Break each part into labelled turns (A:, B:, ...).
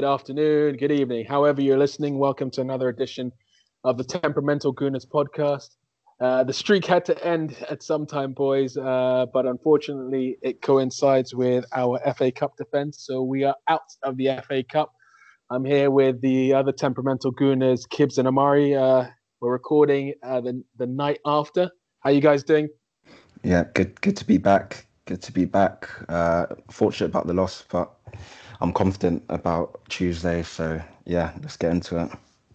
A: good afternoon, good evening, however you're listening. Welcome to another edition of the Temperamental Gooners podcast. Uh, the streak had to end at some time, boys, uh, but unfortunately, it coincides with our FA Cup defense. So we are out of the FA Cup. I'm here with the other temperamental gooners, Kibbs and Amari. Uh, we're recording uh, the the night after. How you guys doing?
B: Yeah, good. Good to be back. Good to be back. Uh, fortunate about the loss, but I'm confident about Tuesday. So yeah, let's get into it.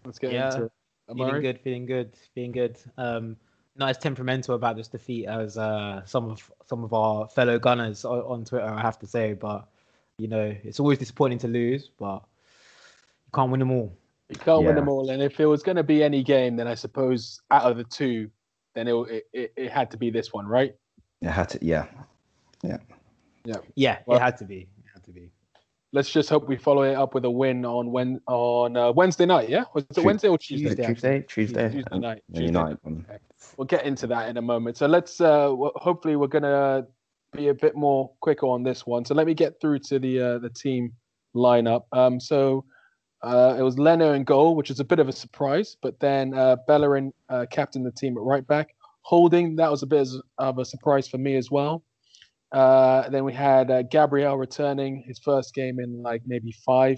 A: Let's get
C: Yeah.
A: into it.
C: Feeling good, feeling good, feeling good. Um, not as temperamental about this defeat as uh, some of some of our fellow gunners on, on Twitter, I have to say. But you know, it's always disappointing to lose, but you can't win them all.
A: You can't win them all, and if it was going to be any game, then I suppose out of the two, then it it, it, it had to be this one, right?
B: It had to. Yeah,
C: Yeah,
A: Well-
C: it had to be. It had to be.
A: Let's just hope we follow it up with a win on when on uh, Wednesday night. Yeah, was it Wednesday or Tuesday?
C: Tuesday,
B: Tuesday, Tuesday,
A: Tuesday night. Tuesday.
B: United. won.
A: We'll get into that in a moment. So let's uh hopefully we're gonna be a bit more quicker on this one. So let me get through to the uh, the team lineup. Um so uh, it was Leno in goal, which is a bit of a surprise, but then uh, Bellerin uh, captained the team at right back. Holding, that was a bit of a surprise for me as well. Uh, then we had uh, Gabriel returning his first game in like maybe five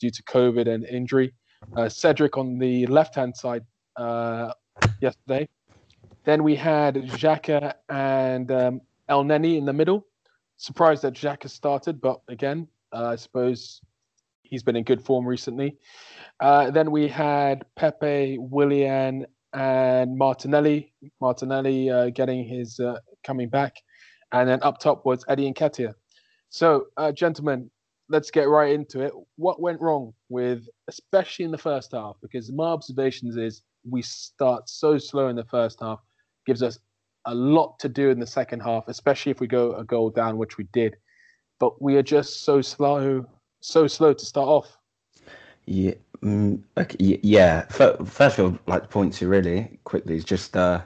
A: due to COVID and injury. Uh, Cedric on the left hand side uh, yesterday. Then we had Xhaka and um, Elneny in the middle. Surprised that Xhaka started, but again, uh, I suppose he's been in good form recently. Uh, then we had Pepe, Willian, and Martinelli. Martinelli getting his coming back, and then up top was Eddie and Nketiah. So, uh, gentlemen, let's get right into it. What went wrong with, especially in the first half? Because my observations is we start so slow in the first half, gives us a lot to do in the second half, especially if we go a goal down, which we did. But we are just so slow, so slow to start off.
B: Yeah. Mm, okay, yeah. First of all, like to point to really quickly is just uh,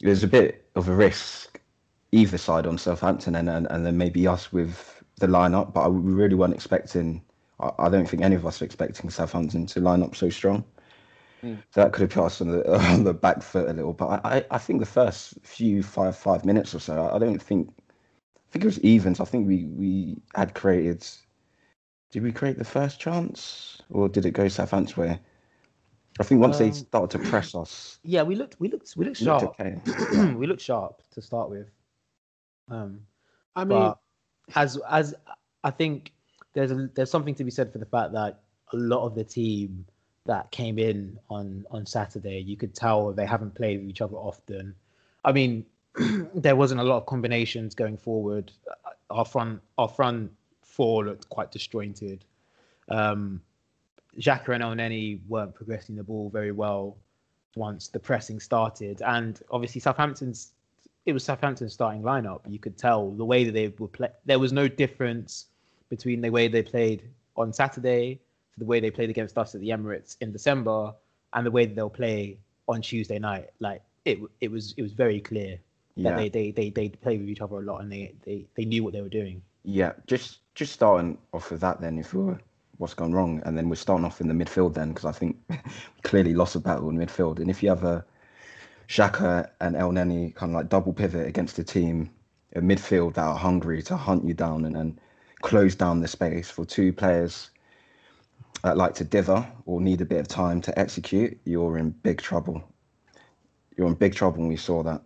B: there's a bit of a risk either side on Southampton and, and and then maybe us with the lineup, but I, we really weren't expecting. I, I don't think any of us were expecting Southampton to line up so strong.
A: Mm.
B: So that could have put us on the on the back foot a little. But I, I, think the first few five five minutes or so, I, don't think. I think it was evens. I think we we had created. Did we create the first chance, or did it go Southampton's way? I think once they
C: Um,
B: started to press us,
C: Yeah, we looked, we looked, we looked
B: it looked
C: sharp.
B: okay.
C: we looked sharp to start with. Um,
A: I mean,
C: as as I think there's a, there's something to be said for the fact that a lot of the team that came in on on Saturday, you could tell they haven't played with each other often. I mean, there wasn't a lot of combinations going forward. Our front our front four looked quite disjointed. Um, Xhaka and Elneny weren't progressing the ball very well once the pressing started, and obviously Southampton's it was Southampton's starting lineup. You could tell the way that they were play. There was no difference between the way they played on Saturday to the way they played against us at the Emirates in December, and the way that they'll play on Tuesday night. Like it, it was it was very clear that
B: Yeah,
C: they, they they they played with each other a lot, and they they they knew what they were doing.
B: yeah. Just just starting off with that, then, if we're what's gone wrong, and then we're starting off in the midfield, then, because I think we clearly lost a battle in midfield. And if you have a Xhaka and Elneny kind of like double pivot against a team in midfield that are hungry to hunt you down and, and close down the space for two players that like to dither or need a bit of time to execute, you're in big trouble. You're in big trouble, and we saw that.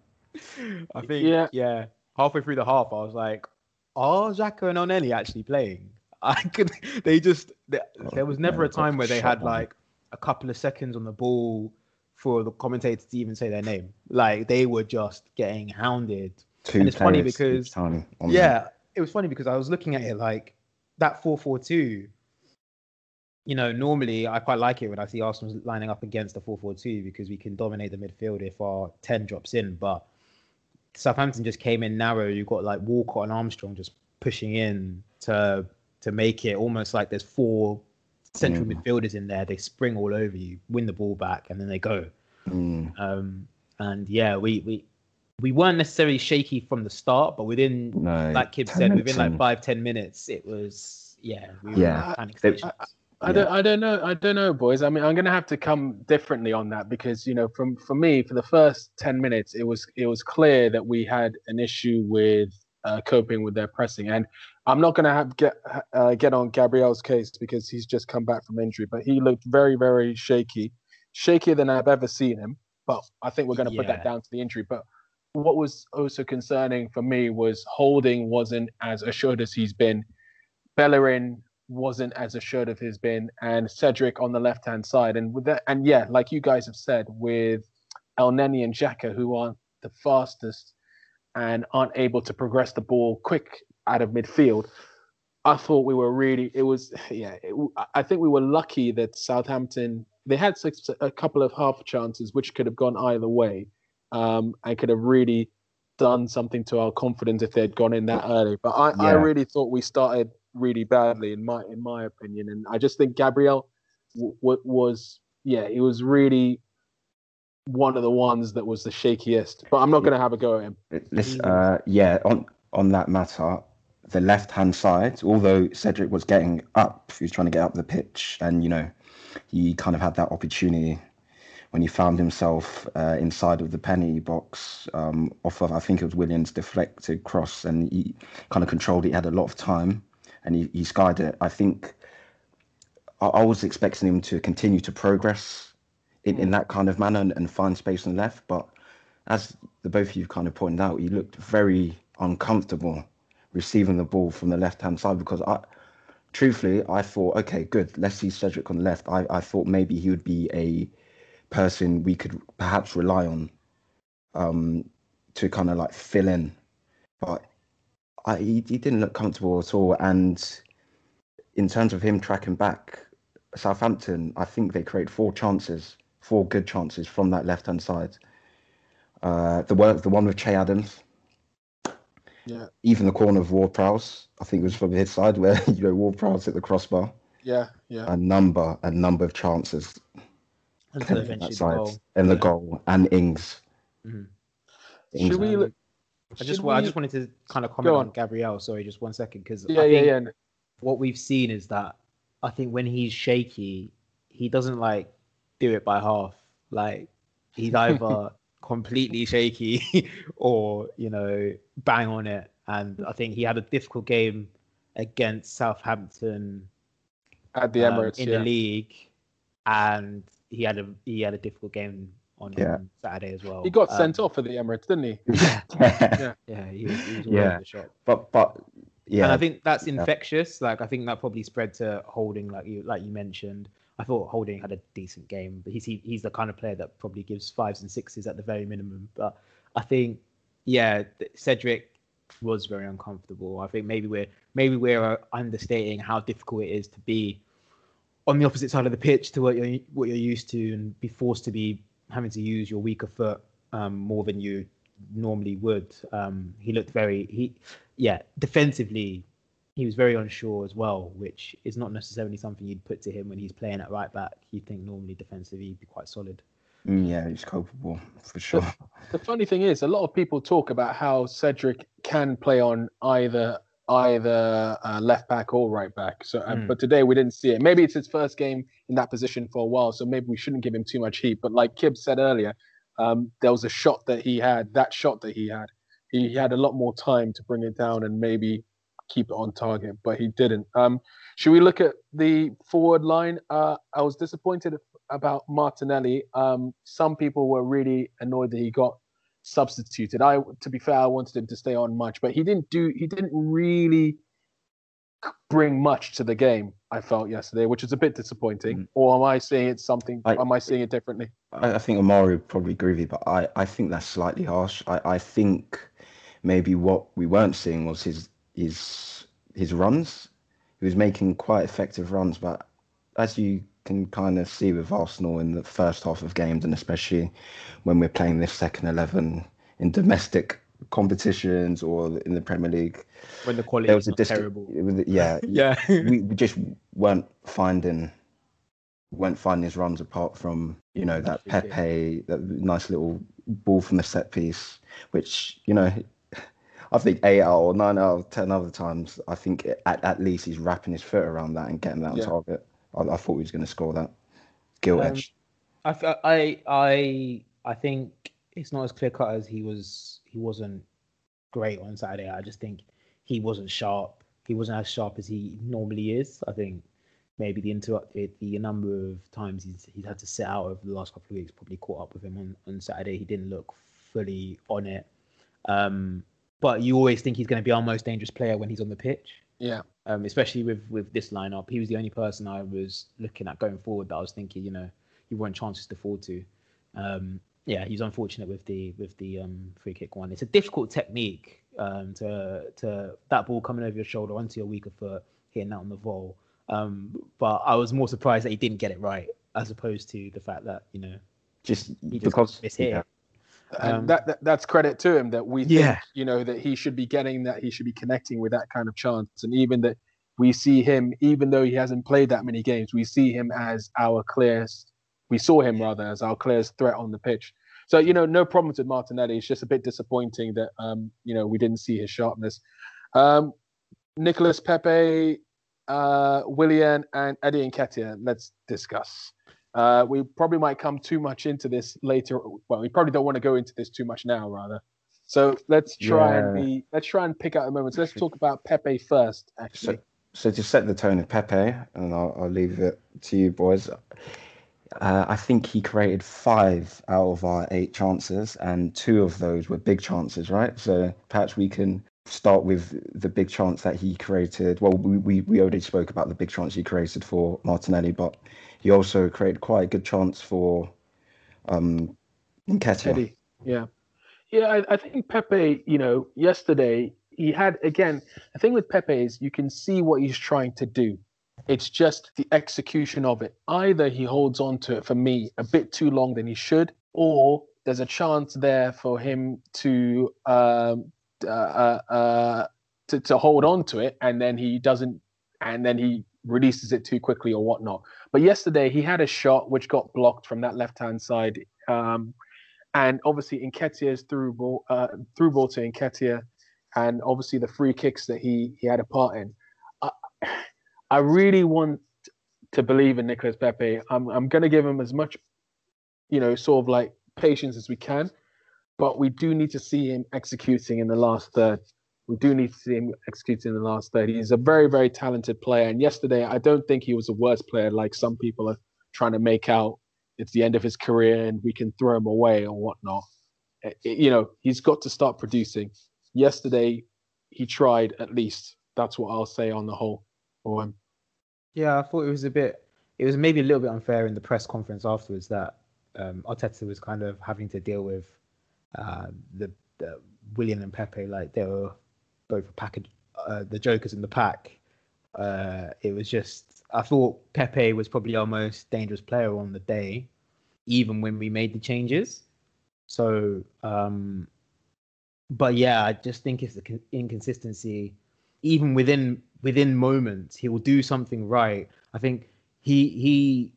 C: I think
A: Yeah.
C: yeah. Halfway through the half, I was like, "Are Xhaka and Elneny actually playing?" I could. They just. There, oh, there was never
B: yeah,
C: a time where they had
B: down.
C: like a couple of seconds on the ball for the commentators to even say their name. Like they were just getting hounded.
B: Two
C: And it's funny because-
B: the-
C: Yeah, it was funny because I was looking at it like that four four two. You know, normally I quite like it when I see Arsenal lining up against a four four two because we can dominate the midfield if our ten drops in. But Southampton just came in narrow. You've got like Walcott and Armstrong just pushing in to to make it almost like there's four central
B: Mm.
C: midfielders in there. They spring all over you, win the ball back, and then they go.
B: Mm,
C: Um, and yeah, we we we weren't necessarily shaky from the start, but within
B: no,
C: like Kib said,
B: minutes
C: within like five ten minutes, it was yeah, we
B: Yeah.
C: were panic stations.
A: I
B: Yeah.
A: don't, I don't know. I don't know, boys. I mean, I'm gonna have to come differently on that because you know, from for me, for the first ten minutes, it was it was clear that we had an issue with uh, coping with their pressing, and I'm not gonna have get uh, get on Gabriel's case because he's just come back from injury, but he looked very very shaky, shakier than I've ever seen him. But I think we're gonna put that down to the injury. But what was also concerning for me was Holding wasn't as assured as he's been. Bellerin wasn't as assured of his been, and Cedric on the left hand side. And with that, and yeah, like you guys have said, with Elneny and Xhaka, who aren't the fastest and aren't able to progress the ball quick out of midfield. I thought we were really. It was yeah. It, I think we were lucky that Southampton they had six, a couple of half chances which could have gone either way, um, and could have really done something to our confidence if they'd gone in that early. But I, I really thought we started really badly in my in my opinion, and I just think Gabriel w- w- was yeah he was really one of the ones that was the shakiest. But I'm not going to have a go at him.
B: Listen,
C: Mm.
B: uh, yeah, on on that matter, the left hand side, although Cedric was getting up, he was trying to get up the pitch, and you know, he kind of had that opportunity when he found himself uh, inside of the penalty box um, off of I think it was Willian's deflected cross, and he kind of controlled it. He had a lot of time, and he, he skied it. I think I, I was expecting him to continue to progress in, in that kind of manner and, and find space on the left, but as the both of you kind of pointed out, he looked very uncomfortable receiving the ball from the left hand side because I truthfully I thought, okay, good, let's see Cedric on the left. I, I thought maybe he would be a person we could perhaps rely on um to kind of like fill in. But I he, he didn't look comfortable at all. And in terms of him tracking back, Southampton, I think they create four chances, four good chances from that left hand side. Uh, the one, the one with Che Adams.
A: Yeah.
B: Even the corner of Ward Prowse, I think it was from his side where you know Ward Prowse hit the crossbar.
A: Yeah, yeah.
B: A number, a number of chances
C: Until eventually
B: that
C: the
B: side,
C: goal.
B: and the goal and Ings.
C: Mhm.
B: Ings
A: Should we?
C: Um,
A: look-
C: I just
A: should
C: wa- I just wanted to kind of comment on.
A: on.
C: Gabriel. Sorry, just one second, because
A: Yeah,
C: I
A: yeah, yeah.
C: what we've seen is that I think when he's shaky, he doesn't like do it by half. Like he's either completely shaky or you know bang on it. And I think he had a difficult game against Southampton
A: At the
C: um,
A: Emirates,
C: in
A: yeah.
C: the league, and he had a he had a difficult game on,
B: Yeah.
C: on Saturday as well.
A: He got
C: Um,
A: sent off at the Emirates, didn't he?
C: Yeah,
A: Yeah.
C: yeah, he was, he was
B: Yeah.
C: the shop.
B: But but yeah,
C: and I think that's
B: Yeah.
C: infectious. Like I think that probably spread to Holding, like you like you mentioned. I thought Holding had a decent game, but he's he, he's the kind of player that probably gives fives and sixes at the very minimum. But I think, yeah, Cedric was very uncomfortable. I think maybe we're maybe we're uh, understating how difficult it is to be on the opposite side of the pitch to what you're what you're used to and be forced to be having to use your weaker foot um, more than you normally would. Um, he looked very he yeah defensively he was very unsure as well, which is not necessarily something you'd put to him when he's playing at right back. You'd think normally defensively he'd be quite solid.
B: mm, yeah, he's culpable for sure.
A: The funny thing is, a lot of people talk about how Cedric can play on either either uh, left back or right back. So, uh,
C: Mm.
A: but today we didn't see it. Maybe it's his first game in that position for a while, so maybe we shouldn't give him too much heat. But like Kib said earlier, um, there was a shot that he had. That shot that he had, he had a lot more time to bring it down and maybe keep it on target, but he didn't. Um, should we look at the forward line? Uh, I was disappointed about Martinelli. Um, some people were really annoyed that he got substituted. I, to be fair, I wanted him to stay on much, but he didn't do. He didn't really bring much to the game. I felt yesterday, which is a bit disappointing.
B: Mm.
A: Or am I seeing it something?
B: I-
A: am I seeing it differently?
B: I, I think Amari would probably agree with you, but I, I think that's slightly harsh. I, I think maybe what we weren't seeing was his his his runs. He was making quite effective runs, but as you can kind of see with Arsenal in the first half of games, and especially when we're playing this second eleven in domestic competitions or in the Premier League,
C: When the quality was
B: was a
C: not
B: distant.
C: terrible.
B: was- Yeah,
C: Yeah.
B: we, we just weren't finding weren't finding his runs apart from you know that Pepe that nice little ball from the set piece which you know I think eight out or nine out of ten other times, I think at, at least he's wrapping his foot around that and getting that on
A: Yeah.
B: target. I, I thought he was going to score that. Gilt
C: Um,
B: edge.
C: I, I, I, I think it's not as clear cut as he was. He wasn't great on Saturday. I just think he wasn't sharp. He wasn't as sharp as he normally is. I think maybe the interrupt the, the number of times he's he's had to sit out over the last couple of weeks probably caught up with him on, on Saturday. He didn't look fully on it. Um, but you always think he's going to be our most dangerous player when he's on the pitch
A: Yeah.
C: um, especially with with this lineup. He was the only person I was looking at going forward that I was thinking, you know, you want chances to fall to. Um, yeah, he's unfortunate with the with the um, free kick one. It's a difficult technique um, to to that ball coming over your shoulder onto your weaker foot, hitting that on the voll. Um, but I was more surprised that he didn't get it right, as opposed to the fact that you know
B: Just
C: he just
B: because
C: mishit
B: yeah.
A: And
C: Um,
A: that, that that's credit to him that we think,
C: Yeah.
A: you know, that he should be getting that he should be connecting with that kind of chance. And even that we see him, even though he hasn't played that many games, we see him as our clearest we saw him rather as our clearest threat on the pitch. So, you know, no problems with Martinelli. It's just a bit disappointing that um, you know, we didn't see his sharpness. Um Nicholas Pepe, uh, Willian, and Eddie Nketiah. Let's discuss. Uh, we probably might come too much into this later. Well, we probably don't want to go into this too much now, rather. So let's try and be. Let's try and pick out the moments. Let's talk about Pepe first. Actually,
B: So, so to set the tone of Pepe, and I'll, I'll leave it to you boys. Uh, I think he created five out of our eight chances, and two of those were big chances, right? So perhaps we can start with the big chance that he created. Well, we, we, we already spoke about the big chance he created for Martinelli, but he also created quite a good chance for um, Nketiah.
A: Eddie. Yeah, yeah. I, I think Pepe. You know, yesterday he had again. The thing with Pepe is you can see what he's trying to do. It's just the execution of it. Either he holds on to it for me a bit too long than he should, or there's a chance there for him to um, uh, uh, uh, to, to hold on to it, and then he doesn't, and then he releases it too quickly or whatnot. But yesterday he had a shot which got blocked from that left hand side, um, and obviously Nketiah's through ball, uh, through ball to Nketiah, and obviously the free kicks that he he had a part in. I, I really want to believe in Nicolas Pepe. I'm I'm to give him as much, you know, sort of like patience as we can, but we do need to see him executing in the last third. We do need to see him executing in the last third. He's a very very talented player, and yesterday I don't think he was a worse player like some people are trying to make out. It's the end of his career and we can throw him away or whatnot. It- it- you know, he's got to start producing. Yesterday, he tried at least. That's what I'll say on the whole for him.
C: Um, yeah, I thought it was a bit. It was maybe a little bit unfair in the press conference afterwards that um, Arteta was kind of having to deal with uh, the, the Willian and Pepe like they were both a package, uh, the jokers in the pack. Uh, it was just I thought Pepe was probably our most dangerous player on the day, even when we made the changes. So, um, but yeah, I just think it's the con- inconsistency even within within moments he will do something right i think he he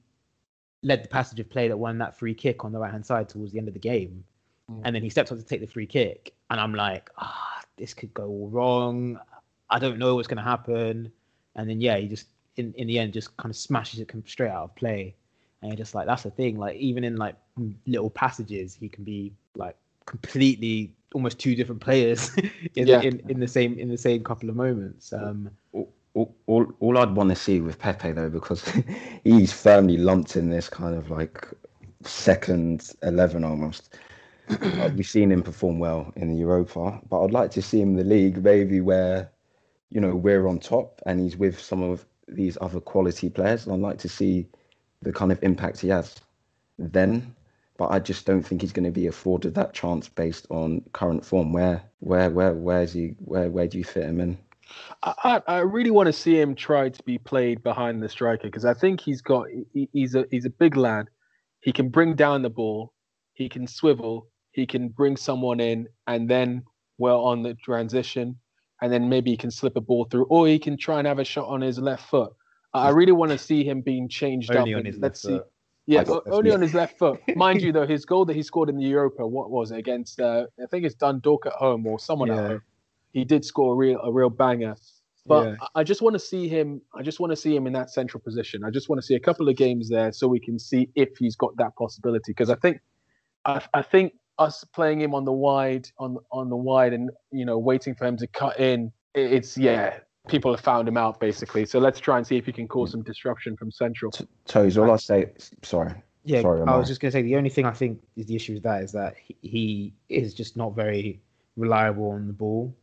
C: led the passage of play that won that free kick on the right hand side towards the end of the game
A: Mm.
C: and then he steps up to take the free kick and i'm like ah this could go all wrong i don't know what's going to happen and then yeah he just in, in the end just kind of smashes it straight out of play and you're just like that's the thing like even in like little passages he can be like completely almost two different players in,
A: Yeah.
C: in in the same in the same couple of moments um
B: all, all, all, all I'd want to see with Pepe though, because he's firmly lumped in this kind of like second eleven almost. Uh, We've seen him perform well in the Europa, but I'd like to see him in the league, maybe where you know we're on top and he's with some of these other quality players. And I'd like to see the kind of impact he has then. But I just don't think he's going to be afforded that chance based on current form. Where, where, where, where is he? Where, where do you fit him in?
A: I, I I really want to see him try to be played behind the striker because I think he's got he, he's a he's a big lad. He can bring down the ball. He can swivel. He can bring someone in and then well on the transition, and then maybe he can slip a ball through, or he can try and have a shot on his left foot. I I really want to see him being changed
C: only
A: up.
C: on
A: and
C: his
A: let's
C: left
A: see.
C: foot.
A: Yeah,
B: got
A: only
B: yeah.
A: on his left foot. Mind you, though, his goal that he scored in the Europa, what was it against? Uh, I think it's Dundalk at home or someone
C: Yeah.
A: at home. he did score a real a real banger. But
C: Yeah.
A: I- I just want to see him. I just want to see him in that central position. I just want to see a couple of games there so we can see if he's got that possibility. Because I think, I, I think us playing him on the wide, on on the wide, and you know waiting for him to cut in, it's yeah. People have found him out basically. So let's try and see if he can cause some disruption from central.
B: Toes, all I say, sorry,
C: Yeah,
B: Sorry,
C: I
B: Omar.
C: was just going to say the only thing I think is the issue with that is that he, he is just not very reliable on the ball,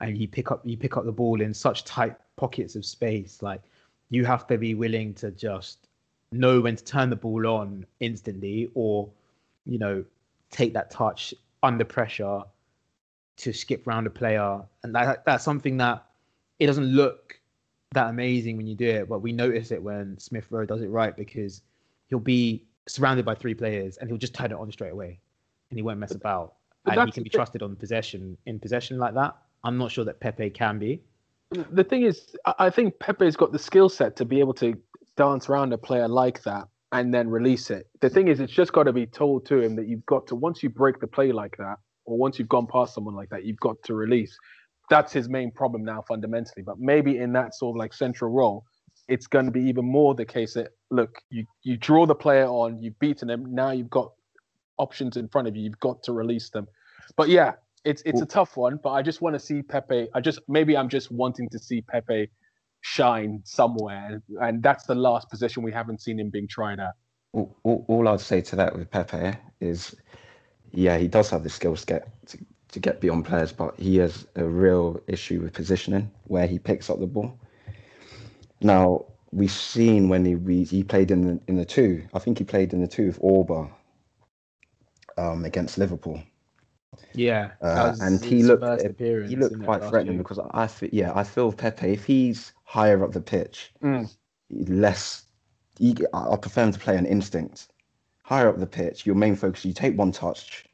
C: and you pick up you pick up the ball in such tight pockets of space. Like you have to be willing to just know when to turn the ball on instantly, or you know take that touch under pressure to skip round a player, and that that's something that it doesn't look that amazing when you do it, but we notice it when Smith Rowe does it right because he'll be surrounded by three players and he'll just turn it on straight away and he won't mess about.
A: but
C: And he can be trusted on possession in possession like that. I'm not sure that Pepe can be.
A: the thing is, I I think Pepe's got the skill set to be able to dance around a player like that and then release it. The thing is, it's just got to be told to him that you've got to once you break the play like that, or once you've gone past someone like that, you've got to release. That's his main problem now, fundamentally. But maybe in that sort of like central role, it's going to be even more the case that look, you you draw the player on, you've beaten him, now you've got options in front of you, you've got to release them. But yeah, it's it's a tough one, but I just want to see Pepe. I just maybe I'm just wanting to see Pepe shine somewhere, and, that's the last position we haven't seen him being tried at.
B: all, all, all I'd say to that with Pepe is, yeah, he does have the skills to get to, to get beyond players, but he has a real issue with positioning where he picks up the ball. Now we've seen when he we, he played in the in the two. I think he played in the two with Auba um, against Liverpool.
C: Yeah,
B: Uh, and he looked he looked quite threatening because I feel yeah I feel Pepe if he's higher up the pitch
A: Mm.
B: less you, I I prefer him to play on instinct. Higher up the pitch, your main focus, you take one touch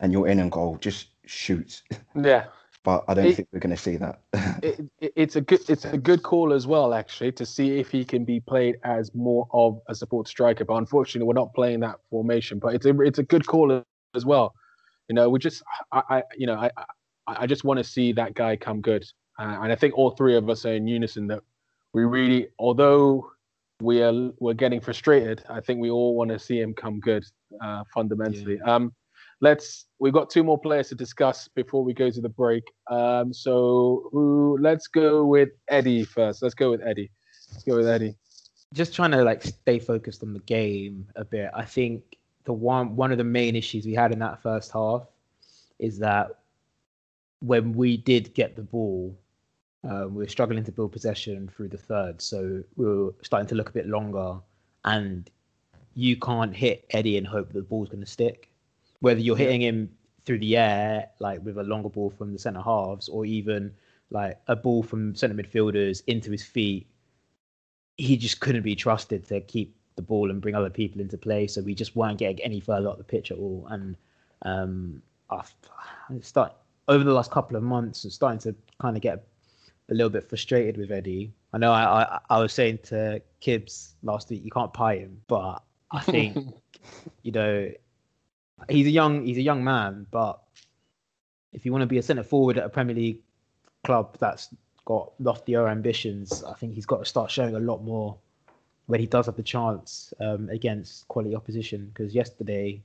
B: and you're in and goal, just shoot.
A: Yeah,
B: But I don't
A: It-
B: think we're going to see that.
A: it, it, it's a good it's a good call as well, actually, to see if he can be played as more of a support striker. But unfortunately, we're not playing that formation. But it's a it's a good call as well. You know, we just I, I you know I I, just want to see that guy come good, uh, and I think all three of us are in unison that we really, although we are we're getting frustrated, I think we all want to see him come good uh, fundamentally. Um, let's we've got two more players to discuss before we go to the break. Um, so who? Let's go with Eddie first. Let's go with Eddie. Let's go with Eddie.
C: just trying to like stay focused on the game a bit. I think the one one of the main issues we had in that first half is that when we did get the ball, um, we were struggling to build possession through the third, so we were starting to look a bit longer. And you can't hit Eddie and hope that the ball's going to stick. Whether you're hitting him through the air, like with a longer ball from the centre halves, or even like a ball from centre midfielders into his feet, he just couldn't be trusted to keep the ball and bring other people into play. So we just weren't getting any further up the pitch at all. And um, I've start over the last couple of months, I'm starting to kind of get a little bit frustrated with Eddie. I know I, I I was saying to Kibbs last week, you can't pie him, but I think you know he's a young he's a young man, but if you want to be a centre forward at a Premier League club that's got loftier ambitions, I think he's got to start showing a lot more when he does have the chance um, against quality opposition. Because yesterday,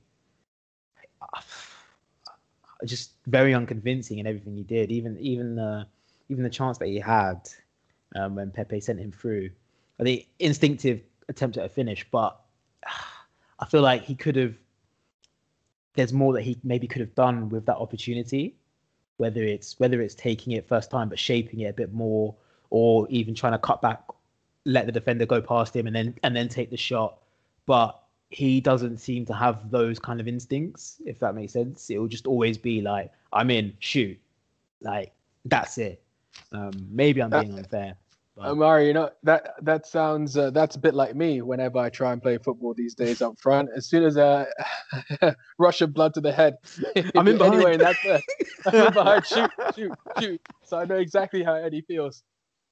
C: just very unconvincing in everything he did. Even even the even the chance that he had um, when Pepe sent him through, the instinctive attempt at a finish, but I feel like he could have. There's more that he maybe could have done with that opportunity, whether it's whether it's taking it first time but shaping it a bit more, or even trying to cut back, let the defender go past him and then and then take the shot. But he doesn't seem to have those kind of instincts, if that makes sense. It will just always be like, I'm in, shoot. Like that's it. Um, maybe I'm being unfair. But
A: Amari, you know that that sounds uh, that's a bit like me. Whenever I try and play football these days up front, as soon as uh, rush of blood to the head,
C: I'm in behind.
A: anyway. That's it. I'm in behind. Shoot, shoot, shoot. So I know exactly how Eddie feels.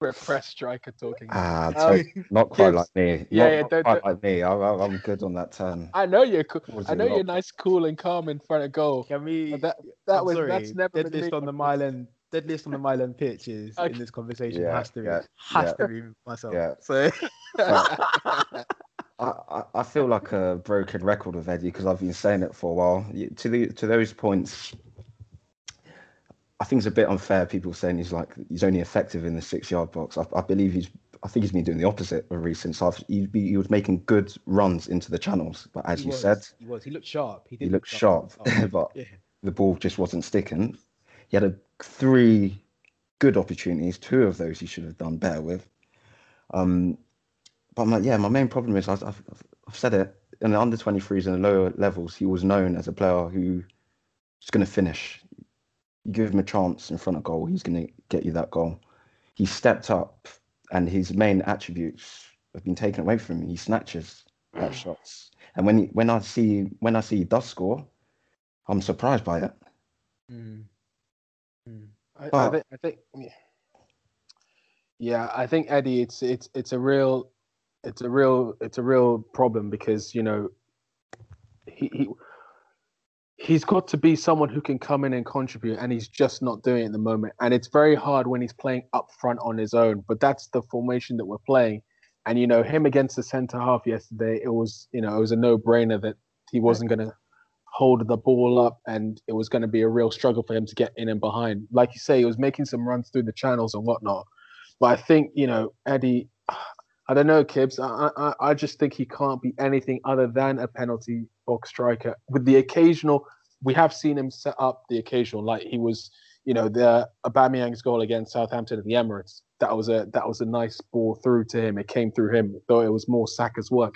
A: Repressed striker talking.
B: ah,
A: Um,
B: not quite
A: Kibbs.
B: like me.
A: Yeah,
B: not,
A: yeah,
B: not
A: don't-
B: quite
A: don't-
B: like me. I, I, I'm good on that turn.
A: I know you're cool. I know you're nice, cool, and calm in front of goal.
C: Can we?
A: But that that
C: I'm
A: was
C: sorry,
A: that's never
C: dead
A: been
C: list
A: me.
C: on the Milan deadliest on the Milan pitch is
A: Okay.
C: in this conversation
B: Yeah,
C: has to be
B: yeah,
C: has
B: yeah.
C: to be myself.
B: Yeah.
C: So
B: I, I, I feel like a broken record with Eddie because I've been saying it for a while. To the to those points, I think it's a bit unfair. People saying he's like he's only effective in the six yard box. I, I believe he's. I think he's been doing the opposite of recent. So I've, he, he was making good runs into the channels, but as
C: he
B: you
C: was,
B: said,
C: he was. He looked sharp. He,
B: he looked
C: look
B: sharp,
C: Oh,
B: but
C: yeah.
B: the ball just wasn't sticking. He had a, three good opportunities. Two of those he should have done better with. Um, but my, yeah, my main problem is I've, I've, I've said it in the under 23s and the lower levels. He was known as a player who was going to finish. You give him a chance in front of goal, he's going to get you that goal. He stepped up, and his main attributes have been taken away from him. He snatches at shots, and when he, when I see when I see he does score, I'm surprised by it.
C: Mm. Mm.
A: I, I think, I think, yeah. yeah, I think Eddie, it's it's it's a real, it's a real, it's a real problem because you know, he, he he's got to be someone who can come in and contribute, and he's just not doing it at the moment. And it's very hard when he's playing up front on his own. But that's the formation that we're playing, and you know, him against the centre half yesterday, it was you know, it was a no brainer that he wasn't going to hold the ball up and it was going to be a real struggle for him to get in and behind. Like you say, he was making some runs through the channels and whatnot. But I think, you know, Eddie, I don't know, Kibbs. I, I, I just think he can't be anything other than a penalty box striker. With the occasional, we have seen him set up the occasional, like he was, you know, the Aubameyang's goal against Southampton at the Emirates. That was a that was a nice ball through to him. It came through him, though it was more Saka's work.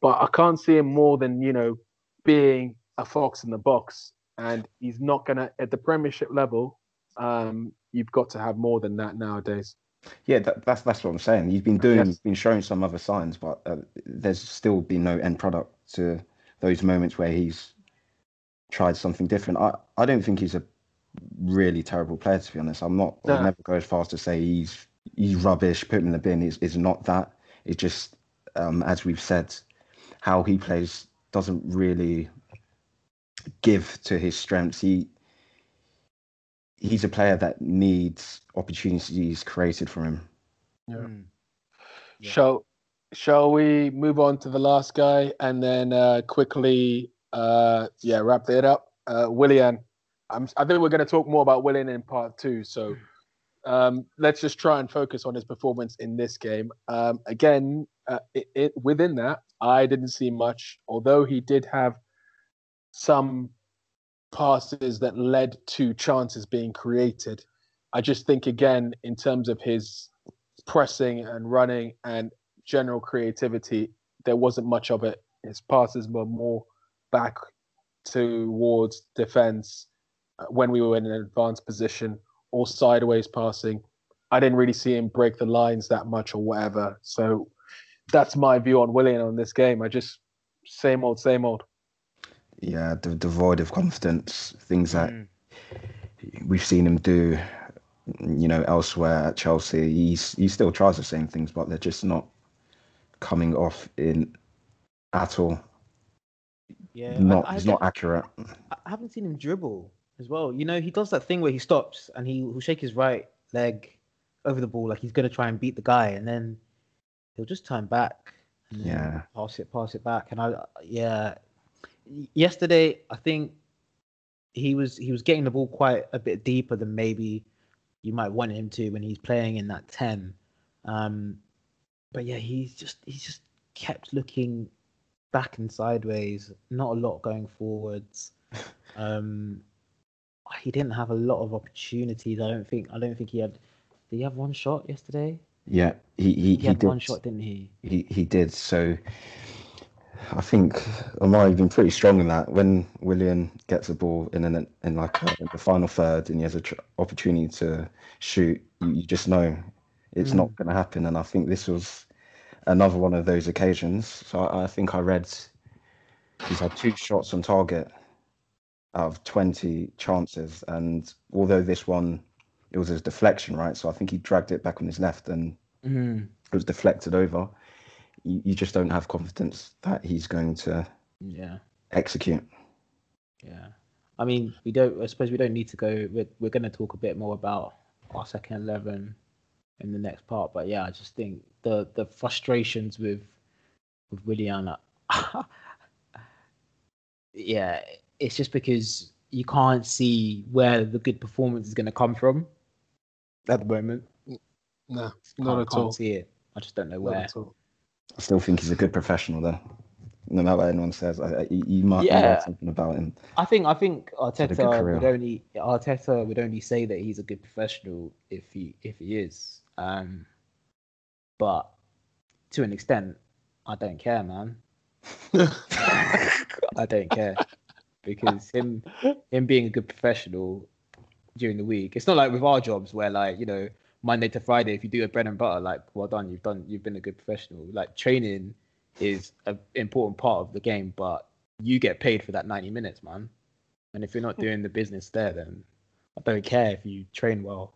A: But I can't see him more than you know being a fox in the box, and he's not gonna at the Premiership level. Um, you've got to have more than that nowadays.
B: Yeah, that, that's that's what I'm saying. He's been doing,
A: Yes.
B: been showing some other signs, but uh, there's still been no end product to those moments where he's tried something different. I, I don't think he's a really terrible player, to be honest. I'm not. I'll never go as far as to say he's he's rubbish. Put him in the bin. Is is not that. It's just um, as we've said, how he plays doesn't really give to his strengths. He he's a player that needs opportunities created for him.
A: Yeah.
C: Mm. Yeah.
A: Shall shall we move on to the last guy and then uh, quickly uh, yeah wrap it up? Uh, Willian, I'm, I think we're going to talk more about Willian in part two. So um, let's just try and focus on his performance in this game. Um, again, uh, it, it within that I didn't see much, although he did have some passes that led to chances being created. I just think again in terms of his pressing and running and general creativity, there wasn't much of it. His passes were more back towards defense uh, when we were in an advanced position or sideways passing. I didn't really see him break the lines that much or whatever. So that's my view on Willian on this game. I just same old, same old.
B: Yeah, de- devoid of confidence, things that
C: Mm.
B: we've seen him do, you know, elsewhere at Chelsea. He's he still tries the same things, but they're just not coming off in at all.
C: Yeah,
B: Not
C: I,
B: he's not accurate.
C: I haven't seen him dribble as well. You know, he does that thing where he stops and he will shake his right leg over the ball like he's gonna try and beat the guy, and then he'll just turn back and
B: Yeah.
C: pass it, pass it back. And I, yeah, yesterday I think he was he was getting the ball quite a bit deeper than maybe you might want him to when he's playing in that ten. Um, but yeah, he's just he's just kept looking back and sideways. Not a lot going forwards. Um, he didn't have a lot of opportunities. I don't think. I don't think he had. Did he have one shot yesterday?
B: Yeah, he he,
C: He,
B: he,
C: had
B: did.
C: one shot, didn't he?
B: He he did. So I think Omar have been pretty strong in that. When Willian gets the ball in an, in like uh in the final third and he has an tr- opportunity to shoot, you, you just know it's
C: Mm.
B: not going to happen. And I think this was another one of those occasions. So I, I think I read he's had two shots on target out of 20 chances. And although this one, it was a deflection, right? So I think he dragged it back on his left and
C: Mm.
B: it was deflected over. You, you just don't have confidence that he's going to
C: Yeah,
B: execute.
C: yeah. I mean, we don't. I suppose we don't need to go. We're we're going to talk a bit more about our second eleven in the next part. But yeah, I just think the the frustrations with with Willian. yeah, it's just because you can't see where the good performance is going to come from at the moment.
A: No,
C: Can't,
A: not at
C: can't
A: all.
C: see it. I just don't know where.
A: Not where.
B: I still think he's a good professional, though. No matter what anyone says, I, I, you, might
C: Yeah.
B: something about him.
C: I think I think
B: had a good
C: Arteta would only Arteta would only say that he's a good professional if he if he is. Um, but to an extent, I don't care, man. I don't care because him him being a good professional during the week. It's not like with our jobs where like you know Monday to Friday, if you do a bread and butter, like well done, you've done you've been a good professional. Like training is an important part of the game, but you get paid for that 90 minutes, man. And if you're not doing the business there, then I don't care if you train well.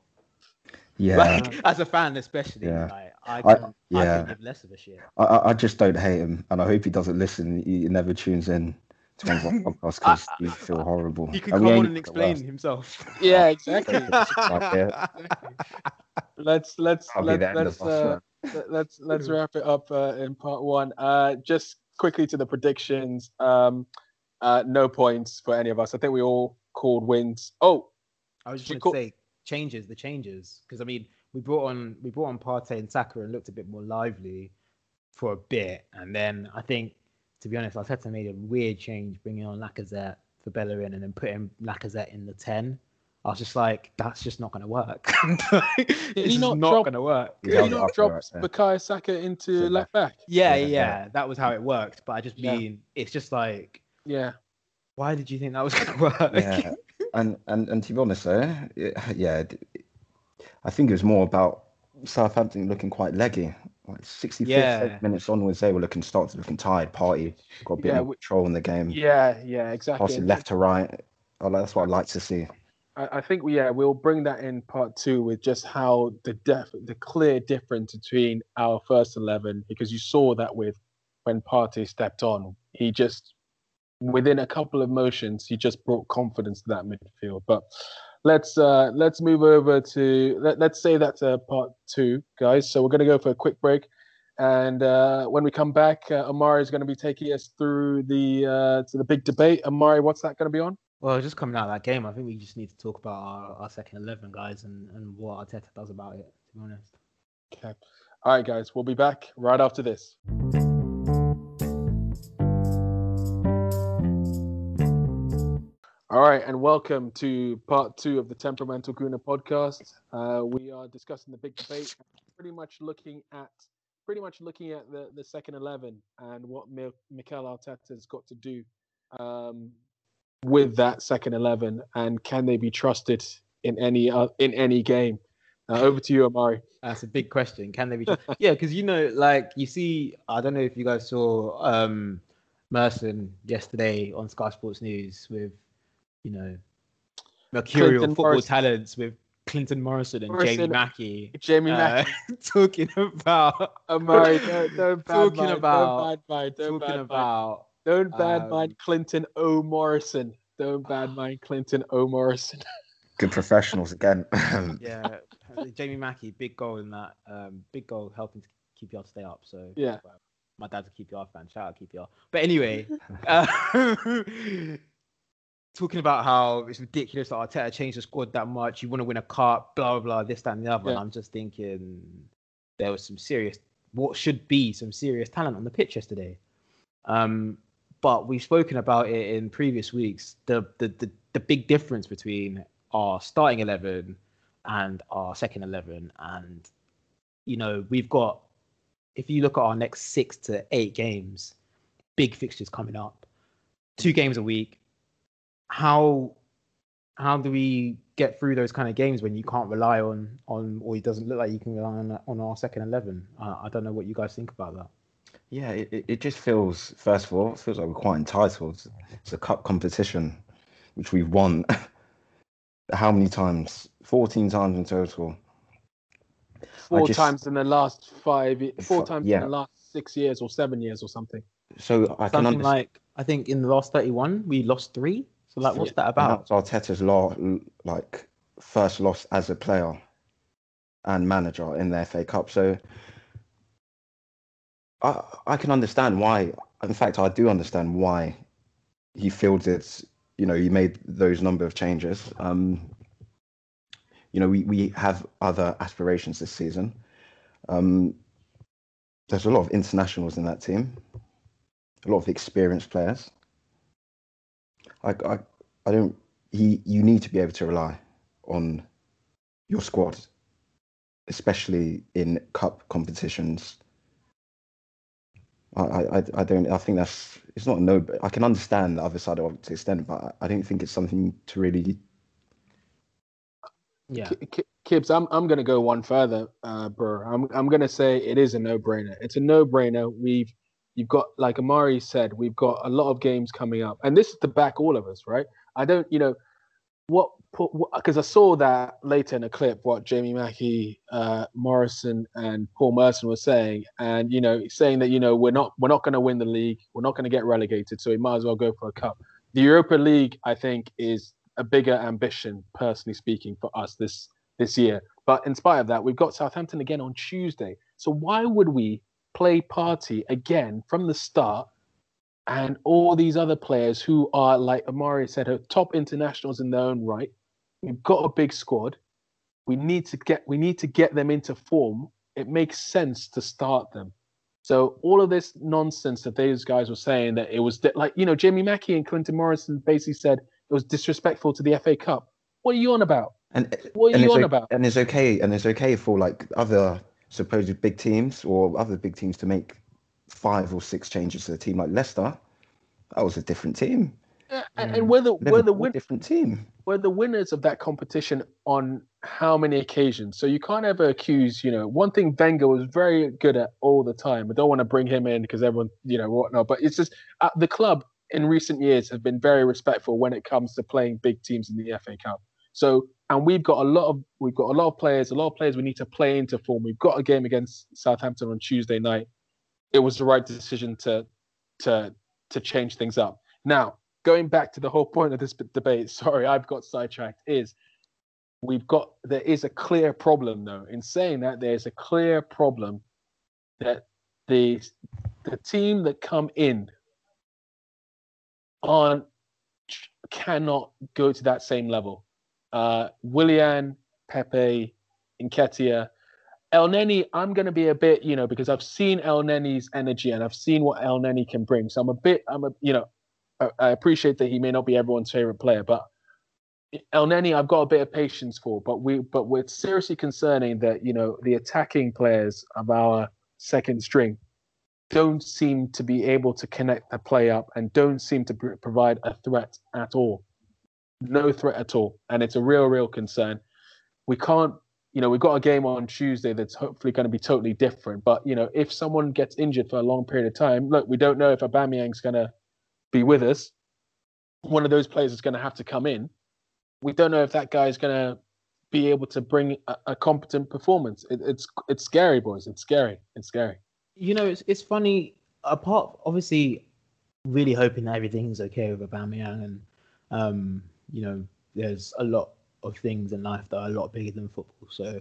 B: Yeah,
C: Like as a fan, especially,
B: Yeah.
C: like, I
B: I-
C: can, I,
B: yeah.
C: can give less of a shit.
B: I, I I just don't hate him, and I hope he doesn't listen. He never tunes in to one of our because
C: I-
B: he feel horrible.
C: He could
B: And
C: come on and explain himself.
A: Yeah, exactly. Let's let's
B: I'll
A: let's
B: the end of
A: let's uh, let- let's let's wrap it up uh, in part one. Uh, just quickly to the predictions. Um, uh, no points for any of us. I think we all called wins. Oh,
C: I was just
A: You
C: going
A: call-
C: to say changes, the changes, because I mean we brought on we brought on Partey and Saka and looked a bit more lively for a bit, and then I think to be honest, Arteta made a weird change, bringing on Lacazette for Bellerin and then putting Lacazette in the ten. I was just like, that's just not going to work. it's
A: he
C: just
A: not
C: not going to work.
A: Did
B: held
A: he not drop
B: right there.
A: Bukayo Saka into
B: So
A: left back?
C: Yeah,
B: Yeah,
C: yeah,
B: yeah.
C: that was how it worked. But I just
A: Yeah.
C: mean, it's just like,
A: Yeah,
C: why did you think that was going to work?
B: yeah. And and and to be honest, though, it- yeah, I think it was more about Southampton looking quite leggy. Like 65th
C: Yeah.
B: minutes onwards, they were looking started looking tired. Partey got a bit
A: Yeah,
B: more control in the game,
A: yeah, yeah, exactly.
B: passing left to right. Oh, that's what I like to see.
A: I, I think we yeah we'll bring that in part two with just how the def the clear difference between our first eleven because you saw that with when Partey stepped on he just within a couple of motions he just brought confidence to that midfield but let's uh let's move over to let, let's say that's uh, part two guys so we're going to go for a quick break and uh, when we come back uh, Amari is going to be taking us through the uh, to the big debate Amari what's that going to be on
C: Well, just coming out of that game, I think we just need to talk about our, our second 11 guys and, and what Arteta does about it, to be honest.
A: Okay. All right, guys, we'll be back right after this. All right, and welcome to part two of the Temperamental Gooners podcast. Uh, we are discussing the big debate, pretty much looking at pretty much looking at the, the second eleven and what Mi- Mikel Arteta has got to do um, with that second eleven, and can they be trusted in any uh, in any game? Uh, over to you, Amari.
C: That's a big question. Can they be? trusted? yeah, because you know, like you see, I don't know if you guys saw um, Merson yesterday on Sky Sports News with, you know, mercurial
A: Clinton
C: football
A: Morrison.
C: talents with Clinton Morrison and Jamie
A: Morrison.
C: Mackie.
A: Jamie
C: uh,
A: Mack,
C: talking about
A: Amari, don't, don't bad
C: talking
A: mind,
C: about-
A: don't bad mind, don't
C: talking
A: bad mind, don't bad mind
C: um,
A: Clinton O. Morrison. Don't bad mind Clinton O. Morrison.
B: Good professionals again.
C: yeah, Jamie Mackie, big goal in that. Um, big goal helping to keep y'all stay up. So
A: Yeah.
C: well, my dad's a QPR fan. Shout out QPR. But anyway, uh, talking about how it's ridiculous that Arteta changed the squad that much. You want to win a cup, blah blah blah, this that and the other. And I'm just thinking there was some serious, what should be some serious talent on the pitch yesterday. Um, but we've spoken about it in previous weeks. The the the, the big difference between our starting eleven and our second eleven, and you know we've got. If you look at our next six to eight games, big fixtures coming up, two games a week. How how do we get through those kind of games when you can't rely on on or it doesn't look like you can rely on on our second eleven? Uh, I don't know what you guys think about that.
B: Yeah, it, it- it just feels, first of all, it feels like we're quite entitled. It's a cup competition, which we've won. How many times? 14 times in total.
A: Four
B: just-
A: times in the last five, ye- four times
B: yeah.
A: in the last six years or seven years or something.
B: So I can
C: Something
B: understand.
C: like I think in the last thirty-one we lost three, So like, what's that about?
B: That's Arteta's law, like first loss as a player and manager in the FA Cup. So I I can understand why. In fact, I do understand why he fielded. you know he made those number of changes. Um, you know, we, we have other aspirations this season. Um, there's a lot of internationals in that team, a lot of experienced players. I, I, I don't. He, you need to be able to rely on your squad, especially in cup competitions. I, I, I don't. I think that's. It's not a no. I can understand the other side of it to extent, but I don't think it's something to really.
C: Yeah.
A: K- Kibbs, I'm I'm gonna go one further, uh, bro. I'm I'm gonna say it is a no-brainer. It's a no-brainer. We've you've got like Amari said, we've got a lot of games coming up, and this is to back all of us, right? I don't, you know, what because I saw that later in a clip what Jamie Mackie, uh, Morrison, and Paul Merson were saying, and you know, saying that you know we're not we're not going to win the league, we're not going to get relegated, so we might as well go for a cup. The Europa League, I think, is a bigger ambition, personally speaking, for us this this year. But in spite of that, we've got Southampton again on Tuesday. So why would we play Partey again from the start? And all these other players who are, like Amari said, are top internationals in their own right. We've got a big squad. We need to get we need to get them into form. It makes sense to start them. So all of this nonsense that these guys were saying that it was di- like you know Jamie Mackie and Clinton Morrison basically said it was disrespectful to the FA Cup. What are you on about?
B: And
A: What are you on
B: o-
A: about?
B: And it's okay. And it's okay for like other supposed big teams or other big teams to make five or six changes to the team. Like Leicester, that was a different team.
A: Yeah, and, and we're the we're the win-
B: different team.
A: we're the winners of that competition on how many occasions. So you can't ever accuse, you know, one thing Wenger was very good at all the time. I don't want to bring him in because everyone, you know, whatnot. But it's just uh, the club in recent years have been very respectful when it comes to playing big teams in the FA Cup. So and we've got a lot of we've got a lot of players, a lot of players we need to play into form. We've got a game against Southampton on Tuesday night. It was the right decision to to to change things up. Now, going back to the whole point of this debate, sorry, I've got sidetracked, is we've got there is a clear problem though. In saying that, there's a clear problem that the the team that come in aren't cannot go to that same level. Uh, Willian, Pepe, Nketiah, Elneny, I'm going to be a bit, you know, because I've seen Elneny's energy and I've seen what Elneny can bring. So I'm a bit, I'm a, you know, I, I appreciate that he may not be everyone's favorite player, but Elneny, I've got a bit of patience for. But we, but we're seriously concerning that you know the attacking players of our second string don't seem to be able to connect the play up and don't seem to pr- provide a threat at all. No threat at all, and it's a real, real concern. We can't you know, we've got a game on Tuesday that's hopefully going to be totally different. But you know, if someone gets injured for a long period of time, look, we don't know if Aubameyang's going to be with us. One of those players is going to have to come in. We don't know if that guy is going to be able to bring a, a competent performance. It, it's it's scary, boys. It's scary. It's scary.
C: You know, it's it's funny. Apart, obviously, really hoping that everything's okay with Aubameyang, and um, you know, there's a lot of things in life that are a lot bigger than football. So